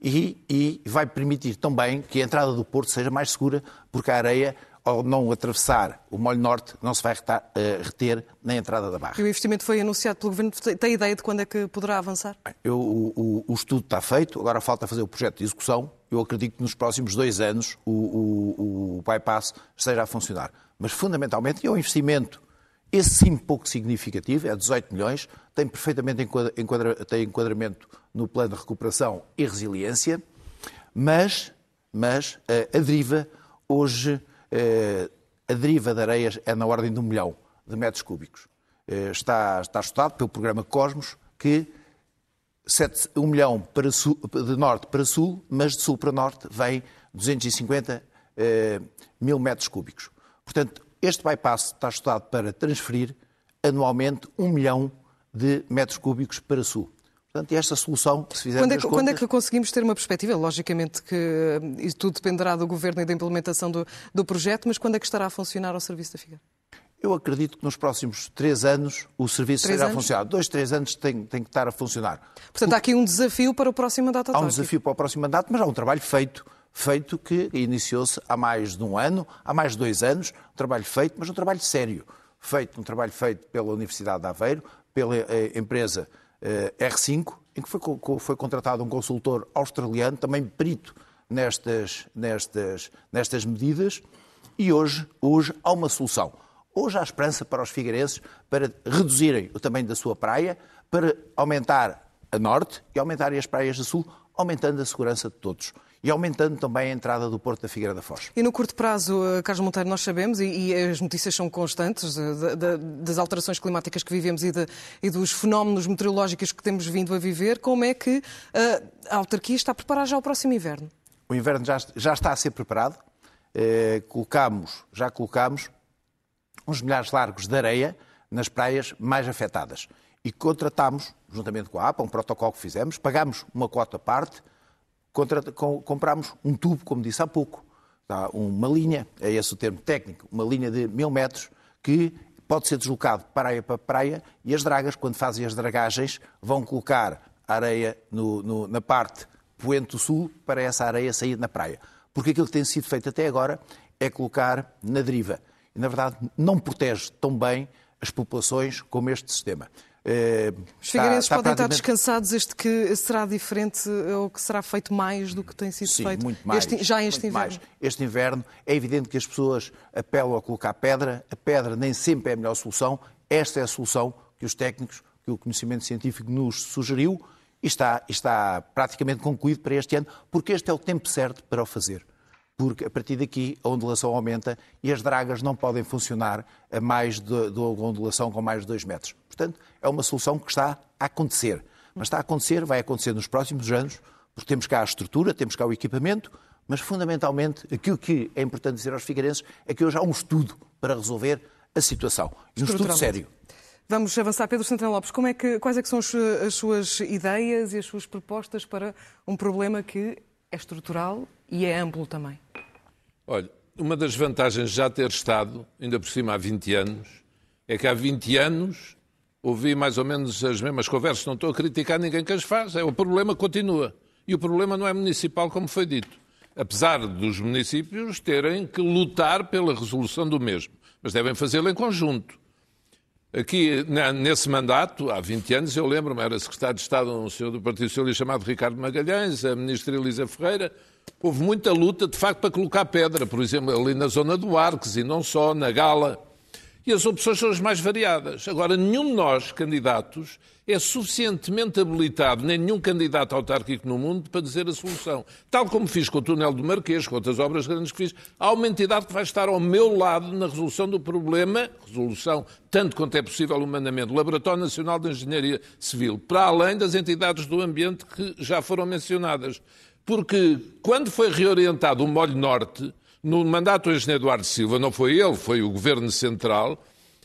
Speaker 4: e, e vai permitir também que a entrada do Porto seja mais segura, porque a areia ao não atravessar o molho norte, não se vai eh, reter na entrada da barra.
Speaker 1: E o investimento foi anunciado pelo Governo. Tem ideia de quando é que poderá avançar?
Speaker 4: Eu, o, o, o, estudo está feito, agora falta fazer o projeto de execução. Eu acredito que nos próximos dois anos o, o bypass esteja a funcionar. Mas, fundamentalmente, é um investimento, esse sim pouco significativo, é 18 milhões, tem perfeitamente enquadra, tem enquadramento no plano de recuperação e resiliência, mas, mas a, eh, a deriva hoje a deriva de areias é na ordem de um milhão de metros cúbicos. Eh, está, está estudado pelo programa Cosmos que 7, 1 milhão para sul, de norte para sul, mas de sul para norte vem 250 eh, mil metros cúbicos. Portanto, este bypass está estudado para transferir anualmente 1 milhão de metros cúbicos para sul. Portanto, esta solução, se fizermos
Speaker 1: quando é, que,
Speaker 4: contas...
Speaker 1: quando é que conseguimos ter uma perspectiva? Logicamente que eh, isso tudo dependerá do Governo e da implementação do, do projeto, mas quando é que estará a funcionar o Serviço da Figueira?
Speaker 4: Eu acredito que nos próximos três anos o serviço três a funcionar. Dois, três anos tem, tem que estar a funcionar.
Speaker 1: Portanto, há aqui um desafio para o próximo mandato
Speaker 4: Há um desafio para o próximo mandato, mas há um trabalho feito, feito que iniciou-se há mais de um ano, há mais de dois anos, um trabalho feito, mas um trabalho sério. Feito, um trabalho feito pela Universidade de Aveiro, pela eh, empresa R5, em que foi, foi contratado um consultor australiano, também perito nestas, nestas, nestas medidas, e hoje, hoje há uma solução. Hoje há esperança para os figueirenses para reduzirem o tamanho da sua praia, para aumentar a norte e aumentarem as praias a sul, aumentando a segurança de todos e aumentando também a entrada do Porto da Figueira da Foz.
Speaker 1: E no curto prazo, eh, Carlos Monteiro, nós sabemos, e, e as notícias são constantes, de, de, das alterações climáticas que vivemos e, de, e, dos fenómenos meteorológicos que temos vindo a viver, como é que uh, a autarquia está a preparar já o próximo inverno?
Speaker 4: O inverno já, já está a ser preparado. Eh, colocamos, já colocamos uns milhares largos de areia nas praias mais afetadas. E contratamos, juntamente com a APA, um protocolo que fizemos, pagámos uma cota à parte, contra, com, compramos um tubo, como disse há pouco, tá? uma linha, é esse o termo técnico, uma linha de mil metros que pode ser deslocado de praia para praia e as dragas, quando fazem as dragagens, vão colocar areia no, no, na parte poente sul para essa areia sair na praia. Porque aquilo que tem sido feito até agora é colocar na deriva. E, na verdade, não protege tão bem as populações como este sistema.
Speaker 1: Eh, Os figueirenses podem praticamente... estar descansados este que será diferente ou que será feito mais do que tem sido
Speaker 4: Sim,
Speaker 1: feito
Speaker 4: muito mais,
Speaker 1: este, já este inverno?
Speaker 4: Mais. Este inverno é evidente que as pessoas apelam a colocar pedra. A pedra nem sempre é a melhor solução. Esta é a solução que os técnicos, que o conhecimento científico nos sugeriu e está, está praticamente concluído para este ano, porque este é o tempo certo para o fazer porque a partir daqui a ondulação aumenta e as dragas não podem funcionar a mais de, de ondulação com mais de 2 metros. Portanto, é uma solução que está a acontecer. Mas está a acontecer, vai acontecer nos próximos anos, porque temos cá a estrutura, temos cá o equipamento, mas fundamentalmente aquilo que é importante dizer aos figueirenses é que hoje há um estudo para resolver a situação. E um estudo sério.
Speaker 1: Vamos avançar. Pedro Santana Lopes, como é que, quais é que são as suas ideias e as suas propostas para um problema que é estrutural e é amplo também?
Speaker 3: Olha, uma das vantagens de já ter estado, ainda por cima há 20 anos, é que há 20 anos ouvi mais ou menos as mesmas conversas. Não estou a criticar ninguém que as faz. É, o problema continua. E o problema não é municipal, como foi dito. Apesar dos municípios terem que lutar pela resolução do mesmo. Mas devem fazê-lo em conjunto. Aqui, nesse mandato, há 20 anos, eu lembro-me, era secretário de Estado um senhor do Partido Socialista chamado Ricardo Magalhães, a ministra Elisa Ferreira. Houve muita luta, de facto, para colocar pedra, por exemplo, ali na zona do Arques e não só, na Gala e as opções são as mais variadas. Agora, nenhum de nós, candidatos, é suficientemente habilitado, nem nenhum candidato autárquico no mundo, para dizer a solução. Tal como fiz com o túnel do Marquês, com outras obras grandes que fiz, há uma entidade que vai estar ao meu lado na resolução do problema, resolução tanto quanto é possível humanamente, o Laboratório Nacional de Engenharia Civil, para além das entidades do ambiente que já foram mencionadas. Porque quando foi reorientado o Molho Norte, no mandato do engenheiro Eduardo Silva, não foi ele, foi o governo central,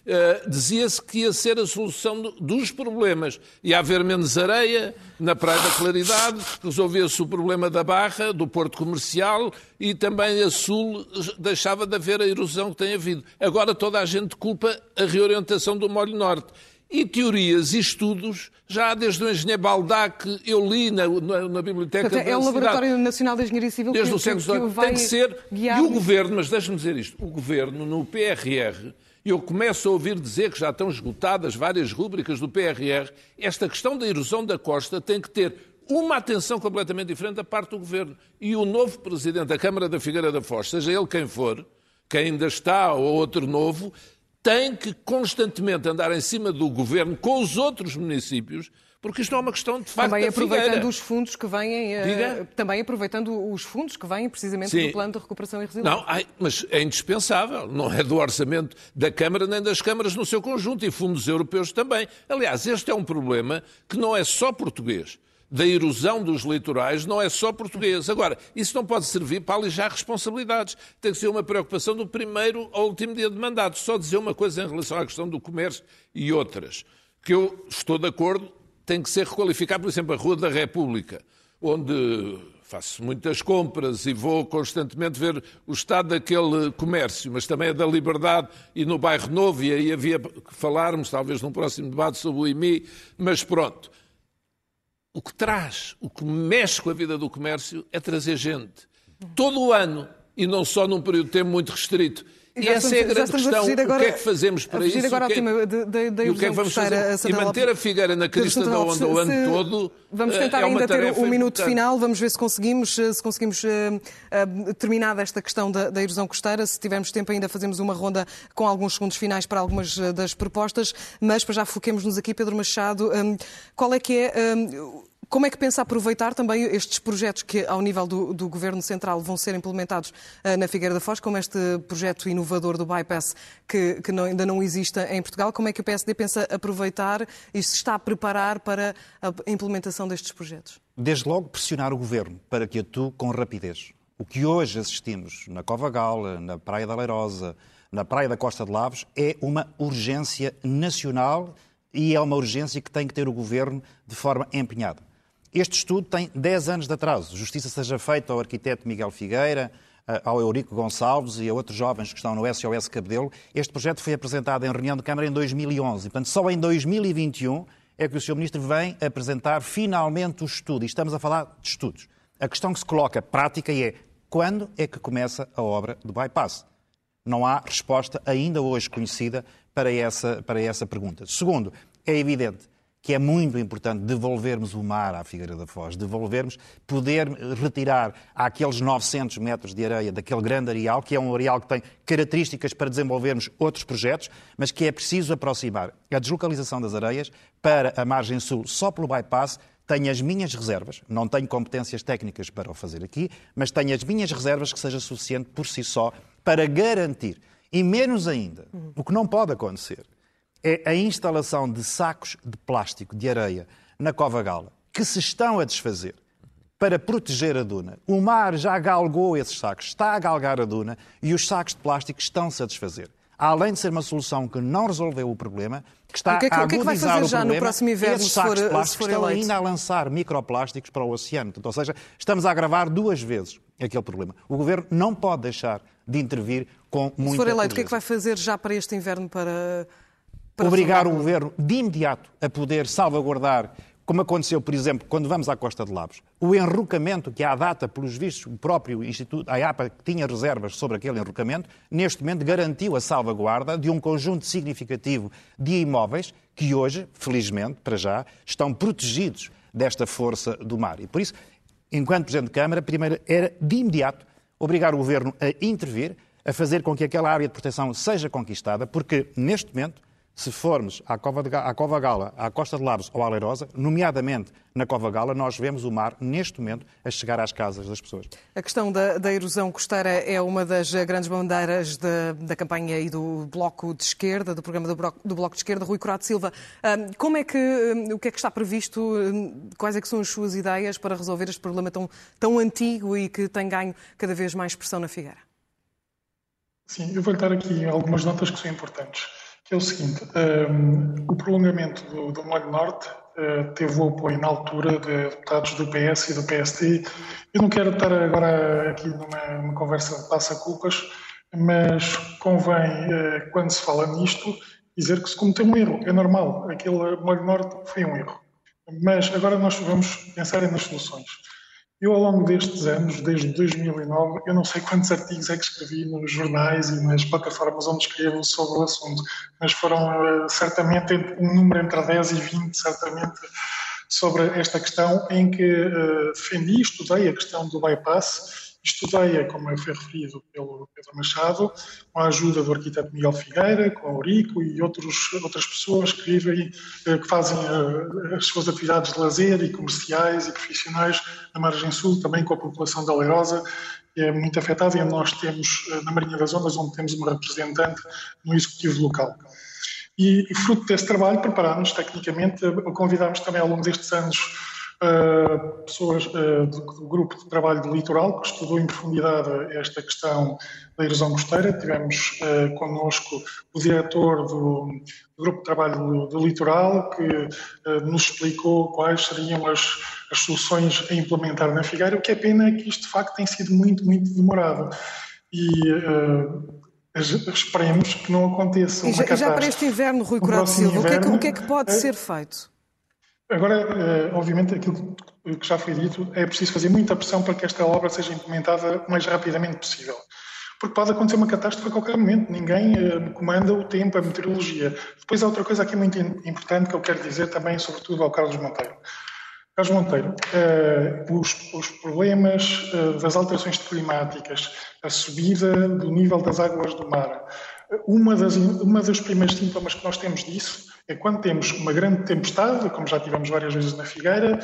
Speaker 3: Uh, dizia-se que ia ser a solução do, dos problemas. Ia haver menos areia na Praia da Claridade, resolvia-se o problema da Barra, do Porto Comercial e também a Sul deixava de haver a erosão que tem havido. Agora toda a gente culpa a reorientação do Molho Norte. E teorias e estudos, já desde o engenheiro Baldac, eu li na, na, na biblioteca
Speaker 1: Portanto, É o Laboratório Nacional de Engenharia Civil
Speaker 3: desde
Speaker 1: que,
Speaker 3: o século
Speaker 1: vai
Speaker 3: tem que ser. E o governo, mas deixe-me dizer isto: o governo, no PRR, eu começo a ouvir dizer que já estão esgotadas várias rúbricas do PRR, esta questão da erosão da costa tem que ter uma atenção completamente diferente da parte do governo. E o novo presidente da Câmara da Figueira da Foz, seja ele quem for, quem ainda está ou outro novo, tem que constantemente andar em cima do governo com os outros municípios, porque isto é uma questão de facto
Speaker 1: Também aproveitando os fundos que vêm, eh,
Speaker 3: Diga?
Speaker 1: também aproveitando os fundos que vêm precisamente
Speaker 3: Sim.
Speaker 1: do Plano de Recuperação e Resiliência.
Speaker 3: Não, ai, mas é indispensável. Não é do orçamento da Câmara nem das câmaras no seu conjunto e fundos europeus também. Aliás, este é um problema que não é só português. Da erosão dos litorais não é só português. Agora, isso não pode servir para alijar responsabilidades. Tem que ser uma preocupação do primeiro ao último dia de mandato. Só dizer uma coisa em relação à questão do comércio e outras, que eu estou de acordo, tem que ser requalificado, por exemplo, a Rua da República, onde faço muitas compras e vou constantemente ver o estado daquele comércio, mas também é da liberdade e no bairro Novo, e aí havia que falarmos, talvez num próximo debate sobre o IMI, mas pronto. O que traz, o que mexe com a vida do comércio é trazer gente. Todo o ano, e não só num período de tempo muito restrito. E,
Speaker 1: já
Speaker 3: essa
Speaker 1: estamos-
Speaker 3: é a grande
Speaker 1: a
Speaker 3: questão.
Speaker 1: fugir agora-
Speaker 3: o que é que fazemos
Speaker 1: a
Speaker 3: para isso?
Speaker 1: agora
Speaker 3: O que é-
Speaker 1: da- da- da
Speaker 3: e o que é que vamos fazer?
Speaker 1: a
Speaker 3: E manter a Figueira na crista da onda o ano todo.
Speaker 1: Vamos
Speaker 3: eh,
Speaker 1: tentar
Speaker 3: é
Speaker 1: ainda ter um minuto final, vamos ver se conseguimos, eh, se conseguimos eh, eh, terminar esta questão da, da erosão costeira. Se tivermos tempo, ainda fazemos uma ronda com alguns segundos finais para algumas das propostas, mas para já foquemos-nos aqui, Pedro Machado. eh, Qual é que é. eh, Como é que pensa aproveitar também estes projetos que, ao nível do, do Governo Central, vão ser implementados eh, na Figueira da Foz, como este projeto inovador do bypass que, que não- ainda não existe em Portugal? Como é que o PSD pensa aproveitar e se está a preparar para a implementação destes projetos?
Speaker 5: Desde logo, pressionar o governo para que atue com rapidez. O que hoje assistimos na Cova Gala, na Praia da Leirosa, na Praia da Costa de Lavos, é uma urgência nacional e é uma urgência que tem que ter o governo de forma empenhada. Este estudo tem 10 anos de atraso. Justiça seja feita ao arquiteto Miguel Figueira, ao Eurico Gonçalves e a outros jovens que estão no SOS Cabedelo. Este projeto foi apresentado em reunião de Câmara em 2011. Portanto, só em 2021 é que o Sr. Ministro vem apresentar finalmente o estudo. E estamos a falar de estudos. A questão que se coloca prática é quando é que começa a obra do bypass? Não há resposta ainda hoje conhecida para essa, para essa pergunta. Segundo, é evidente que é muito importante devolvermos o mar à Figueira da Foz, devolvermos, poder retirar aqueles 900 metros de areia daquele grande areal, que é um areal que tem características para desenvolvermos outros projetos, mas que é preciso aproximar a deslocalização das areias para a margem sul só pelo bypass. Tenho as minhas reservas, não tenho competências técnicas para o fazer aqui, mas tenho as minhas reservas que seja suficiente por si só para garantir, e menos ainda, o que não pode acontecer, é a instalação de sacos de plástico de areia na Cova Gala, que se estão a desfazer para proteger a duna. O mar já galgou esses sacos, está a galgar a duna e os sacos de plástico estão-se a desfazer. Além de ser uma solução que não resolveu o problema, que está
Speaker 1: O que é que-
Speaker 5: a
Speaker 1: o que é que vai
Speaker 5: agudizar
Speaker 1: fazer já no
Speaker 5: problema,
Speaker 1: próximo inverno,
Speaker 5: esses
Speaker 1: se
Speaker 5: sacos
Speaker 1: for-
Speaker 5: de plástico estão
Speaker 1: eleito?
Speaker 5: ainda a lançar microplásticos para o oceano. Ou seja, estamos a agravar duas vezes aquele problema. O Governo não pode deixar de intervir com muita
Speaker 1: Se for eleito, o que é que vai fazer já para este inverno para.
Speaker 5: Obrigar o Governo de imediato a poder salvaguardar, como aconteceu, por exemplo, quando vamos à Costa de Labos, o enrocamento que à data, pelos vistos, o próprio Instituto, a IAPA, que tinha reservas sobre aquele enrocamento, neste momento garantiu a salvaguarda de um conjunto significativo de imóveis que hoje, felizmente, para já, estão protegidos desta força do mar. E por isso, enquanto Presidente de Câmara, primeiro era de imediato obrigar o Governo a intervir, a fazer com que aquela área de proteção seja conquistada, porque neste momento, se formos à Cova, de à Cova Gala, à Costa de Labos ou à Leirosa, nomeadamente na Cova Gala, nós vemos o mar, neste momento, a chegar às casas das pessoas.
Speaker 1: A questão da, da erosão costeira é uma das grandes bandeiras da, da campanha e do Bloco de Esquerda, do programa do Bloco, do Bloco de Esquerda, Rui Corado Silva. Ahm, Como é que, ahm, o que é que está previsto, ahm, quais é que são as suas ideias para resolver este problema tão, tão antigo e que tem ganho cada vez mais pressão na Figueira?
Speaker 6: Sim, eu vou-lhe dar aqui algumas notas que são importantes, é o seguinte, um, o prolongamento do, do Molho Norte uh, teve o apoio na altura de deputados do PS e do PSD. Eu não quero estar agora aqui numa, numa conversa de passa-culpas, mas convém, uh, quando se fala nisto, dizer que se cometeu um erro. É normal, aquele molho norte foi um erro. Mas agora nós vamos pensar nas soluções. Eu, ao longo destes anos, desde 2009, eu não sei quantos artigos é que escrevi nos jornais e nas plataformas onde escrevo sobre o assunto, mas foram uh, certamente um número entre 10 e 20, certamente, sobre esta questão, em que uh, defendi, estudei a questão do bypass Estudei-a, como foi referido pelo Pedro Machado, com a ajuda do arquiteto Miguel Figueira, com a Eurico e outros, outras pessoas que vivem, eh, que fazem eh, as suas atividades de lazer e comerciais e profissionais na margem sul, também com a população da Leirosa, que é muito afetada e nós temos, eh, na Marinha das Ondas, onde temos uma representante no executivo local. E, fruto desse trabalho, preparámos tecnicamente, convidámos também ao longo destes anos uh, pessoas uh, do, do, grupo de trabalho do litoral que estudou em profundidade esta questão da erosão costeira. Tivemos uh, connosco o diretor do, do grupo de trabalho do, do litoral que uh, nos explicou quais seriam as, as soluções a implementar na Figueira. O que é pena é que isto de facto tem sido muito, muito demorado. E esperemos que não aconteça
Speaker 1: e já, já para este inverno, Rui Corado Silva, o, que é que, o que é que pode ser feito?
Speaker 6: Agora, eh, obviamente, aquilo que já foi dito, é preciso fazer muita pressão para que esta obra seja implementada o mais rapidamente possível. Porque pode acontecer uma catástrofe a qualquer momento, ninguém eh, comanda o tempo, a meteorologia. Depois há outra coisa aqui muito importante que eu quero dizer também, sobretudo ao Carlos Monteiro. Carlos Monteiro, eh, os, os problemas das alterações climáticas, a subida do nível das águas do mar, uma das, uma dos primeiros sintomas que nós temos disso é quando temos uma grande tempestade, como já tivemos várias vezes na Figueira,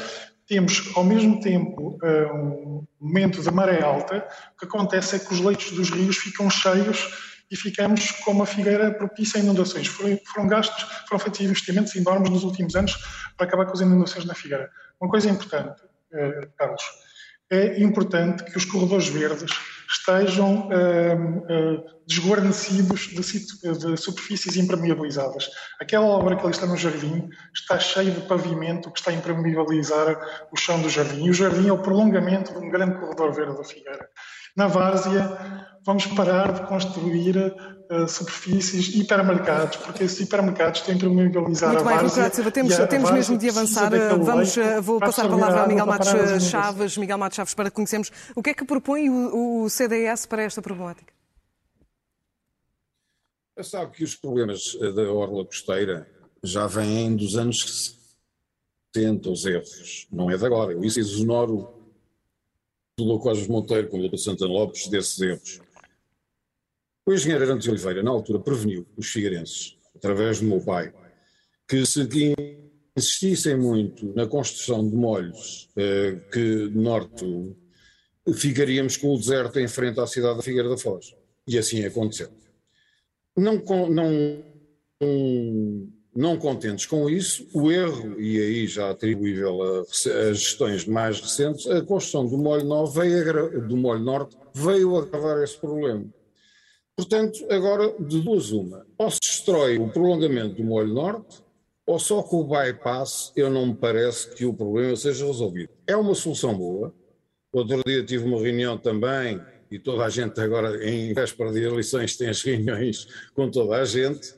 Speaker 6: temos ao mesmo tempo eh, um momento de maré alta, o que acontece é que os leitos dos rios ficam cheios e ficamos com uma figueira propícia a inundações. Foram, gastos, foram feitos investimentos enormes nos últimos anos para acabar com as inundações na figueira. Uma coisa importante, eh, Carlos, é importante que os corredores verdes estejam uh, uh, desguarnecidos de, de, superfícies impermeabilizadas. Aquela obra que ali está no jardim está cheia de pavimento que está a impermeabilizar o chão do jardim. E o jardim é o prolongamento de um grande corredor verde da Figueira. Na Várzea, vamos parar de construir uh, superfícies hipermercados, porque esses hipermercados têm que mobilizar
Speaker 1: Muito
Speaker 6: a bem,
Speaker 1: Várzea. Silva, temos, temos mesmo de avançar. Vamos, leite, vou passar a palavra a Miguel Matos Chaves, Miguel Matos Chaves, para conhecermos o que é que propõe o, o CDS para esta problemática.
Speaker 7: Eu sabe que os problemas eh, da orla costeira já vêm dos anos 70, os erros, não é de agora. Eu isso exonoro do Cosmos Monteiro com o Dr. Santana Lopes desses erros. O engenheiro Arantes Oliveira, na altura, preveniu os figueirenses, através do meu pai, que se insistissem muito na construção de molhos eh, que norte ficaríamos com o deserto em frente à cidade da Figueira da Foz. E assim aconteceu. Não, não, não contentes com isso, o erro, e aí já atribuível a, a gestões mais recentes, a construção do molho, norte veio, do molho norte veio agravar esse problema. Portanto, agora, de duas uma, ou se destrói o prolongamento do molho norte, ou só com o bypass eu não me parece que o problema seja resolvido. É uma solução boa. Outro dia tive uma reunião também, e toda a gente agora, em véspera de eleições, tem as reuniões com toda a gente,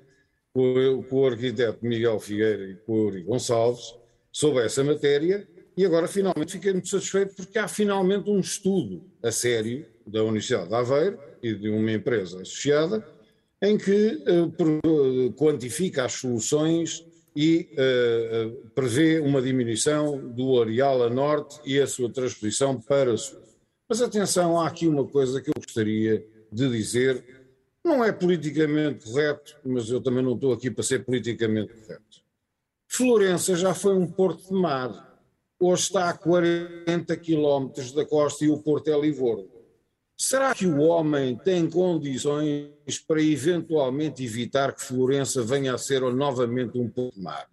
Speaker 7: com, com o arquiteto Miguel Figueira e com o Uri Gonçalves sobre essa matéria e agora finalmente fiquei muito satisfeito porque há finalmente um estudo a sério da Universidade de Aveiro e de uma empresa associada em que uh, quantifica as soluções e uh, prevê uma diminuição do areal a norte e a sua transposição para sul. Mas atenção, há aqui uma coisa que eu gostaria de dizer não é politicamente correto, mas eu também não estou aqui para ser politicamente correto. Florença já foi um porto de mar. Hoje está a 40 quilómetros da costa e o porto é Livorno. Será que o homem tem condições para eventualmente evitar que Florença venha a ser novamente um porto de mar?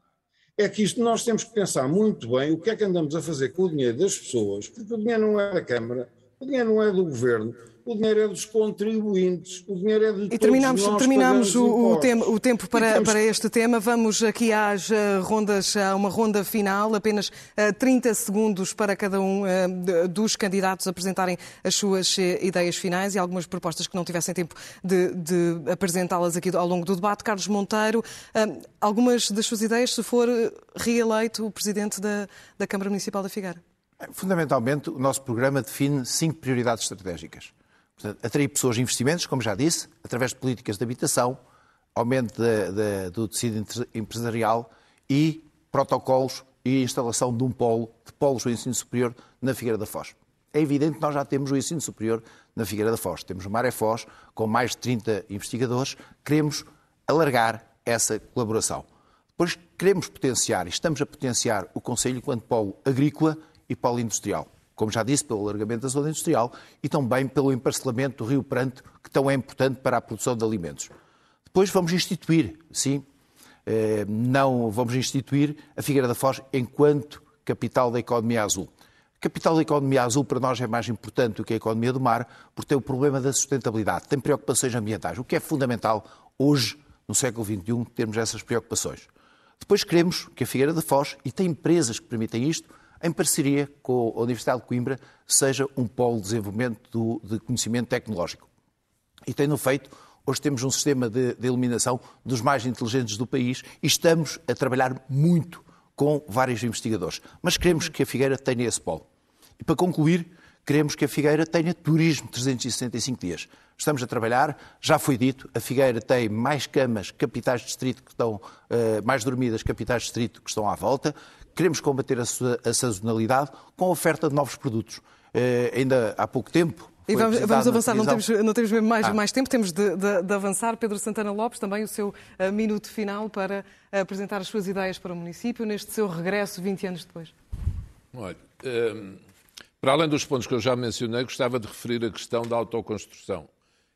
Speaker 7: É que isto nós temos que pensar muito bem o que é que andamos a fazer com o dinheiro das pessoas, porque o dinheiro não é da Câmara, o dinheiro não é do Governo, o dinheiro é dos contribuintes, o dinheiro é de todos
Speaker 1: e terminamos,
Speaker 7: nós
Speaker 1: terminamos o, o,
Speaker 7: tempo,
Speaker 1: o tempo para, temos... para este tema. Vamos aqui às uh, rondas, a uma ronda final, apenas uh, eh, 30 segundos para cada um uh, dos candidatos apresentarem as suas ideias finais e algumas propostas que não tivessem tempo de, de apresentá-las aqui ao longo do debate. Carlos Monteiro, algumas das suas ideias, se for reeleito o Presidente da, da Câmara Municipal da Figueira?
Speaker 4: Fundamentalmente, o nosso programa define cinco prioridades estratégicas. Portanto, atrair pessoas e investimentos, como já disse, através de políticas de habitação, aumento de, de, do tecido empresarial e protocolos e instalação de um polo, de polos do ensino superior na Figueira da Foz. É evidente que nós já temos o ensino superior na Figueira da Foz. Temos o Maré Foz, com mais de 30 investigadores. Queremos alargar essa colaboração. Depois queremos potenciar, e estamos a potenciar, o Conselho enquanto polo agrícola e polo industrial como já disse, pelo alargamento da zona industrial e também pelo emparcelamento do Rio Pranto, que tão é importante para a produção de alimentos. Depois vamos instituir, sim, eh, não vamos instituir a Figueira da Foz enquanto capital da economia azul. A capital da economia azul para nós é mais importante do que a economia do mar, porque tem o problema da sustentabilidade, tem preocupações ambientais, o que é fundamental hoje, no século XXI, termos essas preocupações. Depois queremos que a Figueira da Foz, e tem empresas que permitem isto, em parceria com a Universidade de Coimbra, seja um polo de desenvolvimento do, de conhecimento tecnológico. E tem-no feito. Hoje temos um sistema de, de iluminação dos mais inteligentes do país e estamos a trabalhar muito com vários investigadores. Mas queremos que a Figueira tenha esse polo. E para concluir, queremos que a Figueira tenha turismo 365 dias. Estamos a trabalhar, já foi dito, a Figueira tem mais camas, capitais de distrito que estão, uh, mais dormidas, capitais de distrito que estão à volta. Queremos combater a, a sazonalidade com a oferta de novos produtos. Uh, ainda há pouco tempo,
Speaker 1: e vamos, vamos avançar, não temos, não temos mesmo mais, ah. mais tempo, temos de, de, de, avançar. Pedro Santana Lopes, também o seu uh, minuto final para uh, apresentar as suas ideias para o município neste seu regresso 20 anos depois.
Speaker 3: Olha, um, ehm, para além dos pontos que eu já mencionei, gostava de referir a questão da autoconstrução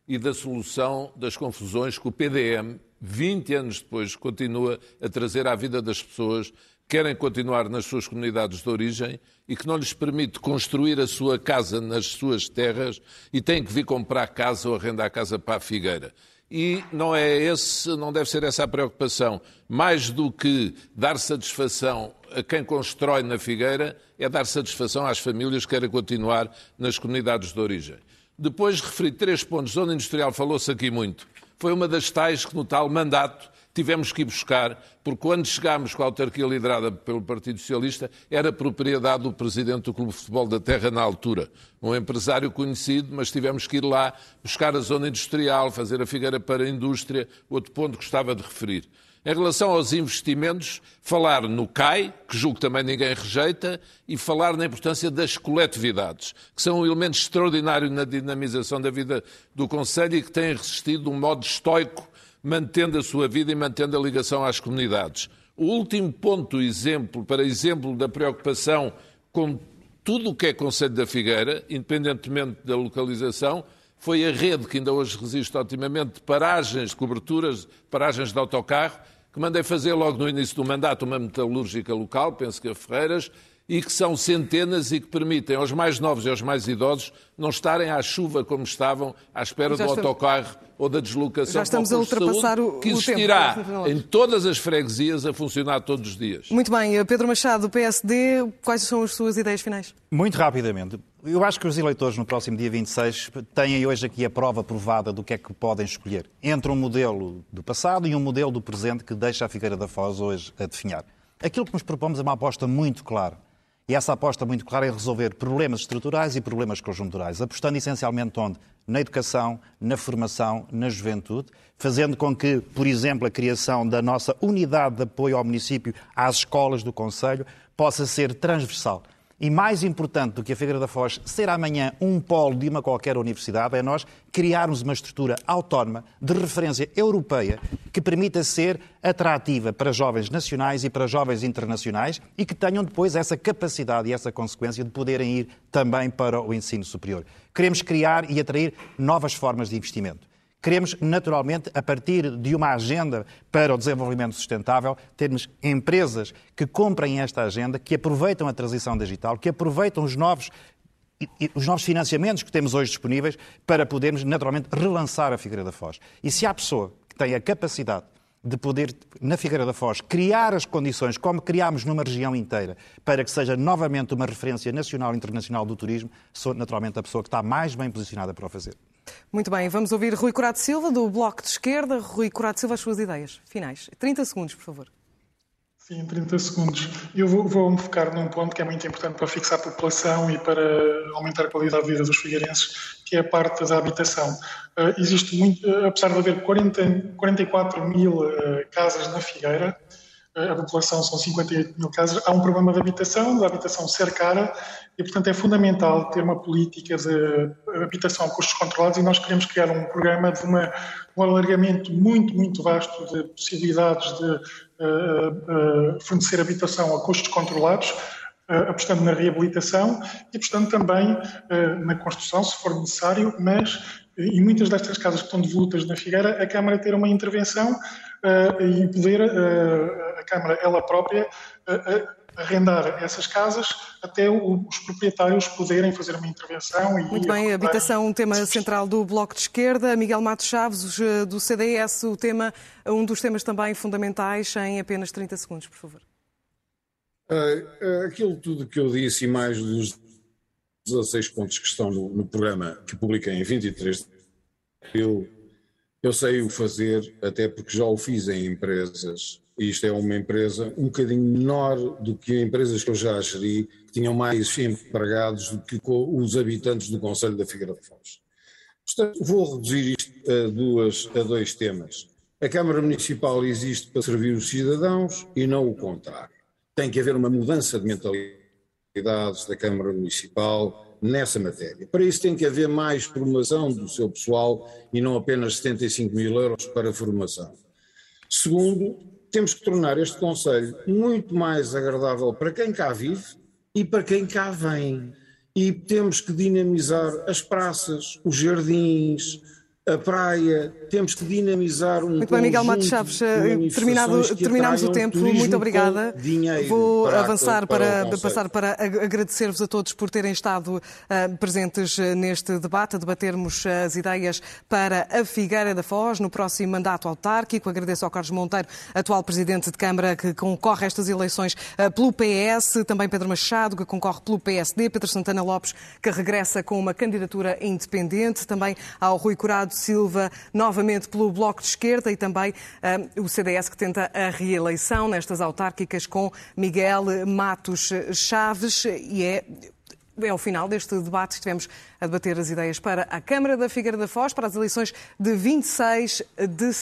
Speaker 3: e da solução das confusões que o PDM, 20 anos depois, continua a trazer à vida das pessoas querem continuar nas suas comunidades de origem e que não lhes permite construir a sua casa nas suas terras e têm que vir comprar casa ou arrendar casa para a figueira. E não é esse, não deve ser essa a preocupação. Mais do que dar satisfação a quem constrói na figueira, é dar satisfação às famílias que querem continuar nas comunidades de origem. Depois referi três pontos. Zona industrial falou-se aqui muito. Foi uma das tais que no tal mandato tivemos que ir buscar, porque quando chegámos com a autarquia liderada pelo Partido Socialista, era propriedade do presidente do Clube de Futebol da Terra na altura. Um empresário conhecido, mas tivemos que ir lá buscar a zona industrial, fazer a figueira para a indústria, outro ponto que gostava de referir. Em relação aos investimentos, falar no CAI, que julgo que também ninguém rejeita, e falar na importância das coletividades, que são um elemento extraordinário na dinamização da vida do Conselho e que têm resistido de um modo estoico mantendo a sua vida e mantendo a ligação às comunidades. O último ponto, exemplo, para exemplo da preocupação com tudo o que é Conselho da Figueira, independentemente da localização, foi a rede que ainda hoje resiste otimamente de paragens, de coberturas, paragens de autocarro, que mandei fazer logo no início do mandato uma metalúrgica local, penso que a Ferreiras, e que são centenas e que permitem aos mais novos e aos mais idosos não estarem à chuva como estavam à espera do autocarro ou da deslocação
Speaker 1: Já estamos a ultrapassar o,
Speaker 3: que existirá em todas as freguesias a funcionar todos os dias.
Speaker 1: Muito bem. Pedro Machado, PSD, quais são as suas ideias finais?
Speaker 5: Muito rapidamente. Eu acho que os eleitores no próximo dia 26 têm hoje aqui a prova provada do que é que podem escolher entre um modelo do passado e um modelo do presente que deixa a Figueira da Foz hoje a definhar. Aquilo que nos propomos é uma aposta muito clara e essa aposta muito clara é resolver problemas estruturais e problemas conjunturais, apostando essencialmente onde? Na educação, na formação, na juventude, fazendo com que, por exemplo, a criação da nossa unidade de apoio ao município às escolas do Conselho possa ser transversal e mais importante do que a Figueira da Foz ser amanhã um polo de uma qualquer universidade é nós criarmos uma estrutura autónoma de referência europeia que permita ser atrativa para jovens nacionais e para jovens internacionais e que tenham depois essa capacidade e essa consequência de poderem ir também para o ensino superior. Queremos criar e atrair novas formas de investimento. Queremos, naturalmente, a partir de uma agenda para o desenvolvimento sustentável, termos empresas que comprem esta agenda, que aproveitam a transição digital, que aproveitam os novos os novos financiamentos que temos hoje disponíveis para podermos, naturalmente, relançar a Figueira da Foz. E se há pessoa que tem a capacidade de poder, na Figueira da Foz, criar as condições, como criámos numa região inteira, para que seja novamente uma referência nacional e internacional do turismo, sou naturalmente a pessoa que está mais bem posicionada para o fazer.
Speaker 1: Muito bem, vamos ouvir Rui Curado Silva, do Bloco de Esquerda. Rui Curado Silva, as suas ideias finais. 30 segundos, por favor.
Speaker 6: Sim, 30 segundos. Eu vou, vou me focar num ponto que é muito importante para fixar a população e para aumentar a qualidade de vida dos figueirenses, que é a parte da habitação. Uh, existe muito, uh, apesar de haver 40, 44 mil uh, casas na Figueira, a população são 58 mil casas, há um problema de habitação, da habitação ser cara, e portanto é fundamental ter uma política de habitação a custos controlados e nós queremos criar um programa de uma, um alargamento muito, muito vasto de possibilidades de uh, uh, fornecer habitação a custos controlados, uh, apostando na reabilitação e apostando também na construção, se for necessário, mas em muitas destas casas que estão devolutas na Figueira, a Câmara ter uma intervenção uh, e poder uh, a Câmara, ela própria, uh, arrendar essas casas até os proprietários poderem fazer uma intervenção. E
Speaker 1: Muito bem, habitação, um tema central do Bloco de Esquerda. Miguel Matos Chaves, do CDS, o tema, um dos temas também fundamentais, em apenas 30 segundos, por favor.
Speaker 7: Uh, aquilo tudo que eu disse e mais dos 16 pontos que estão no, no programa que publiquei em 23 de abril eu sei o fazer, até porque já o fiz em empresas. Isto é uma empresa um bocadinho menor do que empresas que eu já geri, que tinham mais empregados do que os habitantes do Conselho da Figueira de Foz. Portanto, vou reduzir isto a, duas, a dois temas. A Câmara Municipal existe para servir os cidadãos e não o contrário. Tem que haver uma mudança de mentalidades da Câmara Municipal, nessa matéria. Para isso tem que haver mais formação do seu pessoal e não apenas 75 mil euros para formação. Segundo, temos que tornar este Conselho muito mais agradável para quem cá vive e para quem cá vem. E temos que dinamizar as praças, os jardins, a praia, temos que dinamizar um
Speaker 1: Muito bem, Miguel Matos Chaves, eh, terminado, terminamos o tempo, muito obrigada. Vou para avançar para, para passar para agradecer-vos a todos por terem estado uh, presentes eh, neste debate, a debatermos as ideias para a Figueira da Foz no próximo mandato autárquico. Agradeço ao Carlos Monteiro, atual Presidente de Câmara, que concorre a estas eleições uh, pelo PS, também Pedro Machado, que concorre pelo PSD, Pedro Santana Lopes, que regressa com uma candidatura independente, também ao Rui Curado Silva, novamente pelo Bloco de Esquerda e também uh, o CDS que tenta a reeleição nestas autárquicas com Miguel Matos Chaves e é é o final deste debate. Estivemos a debater as ideias para a Câmara da Figueira da Foz, para as eleições de 26 de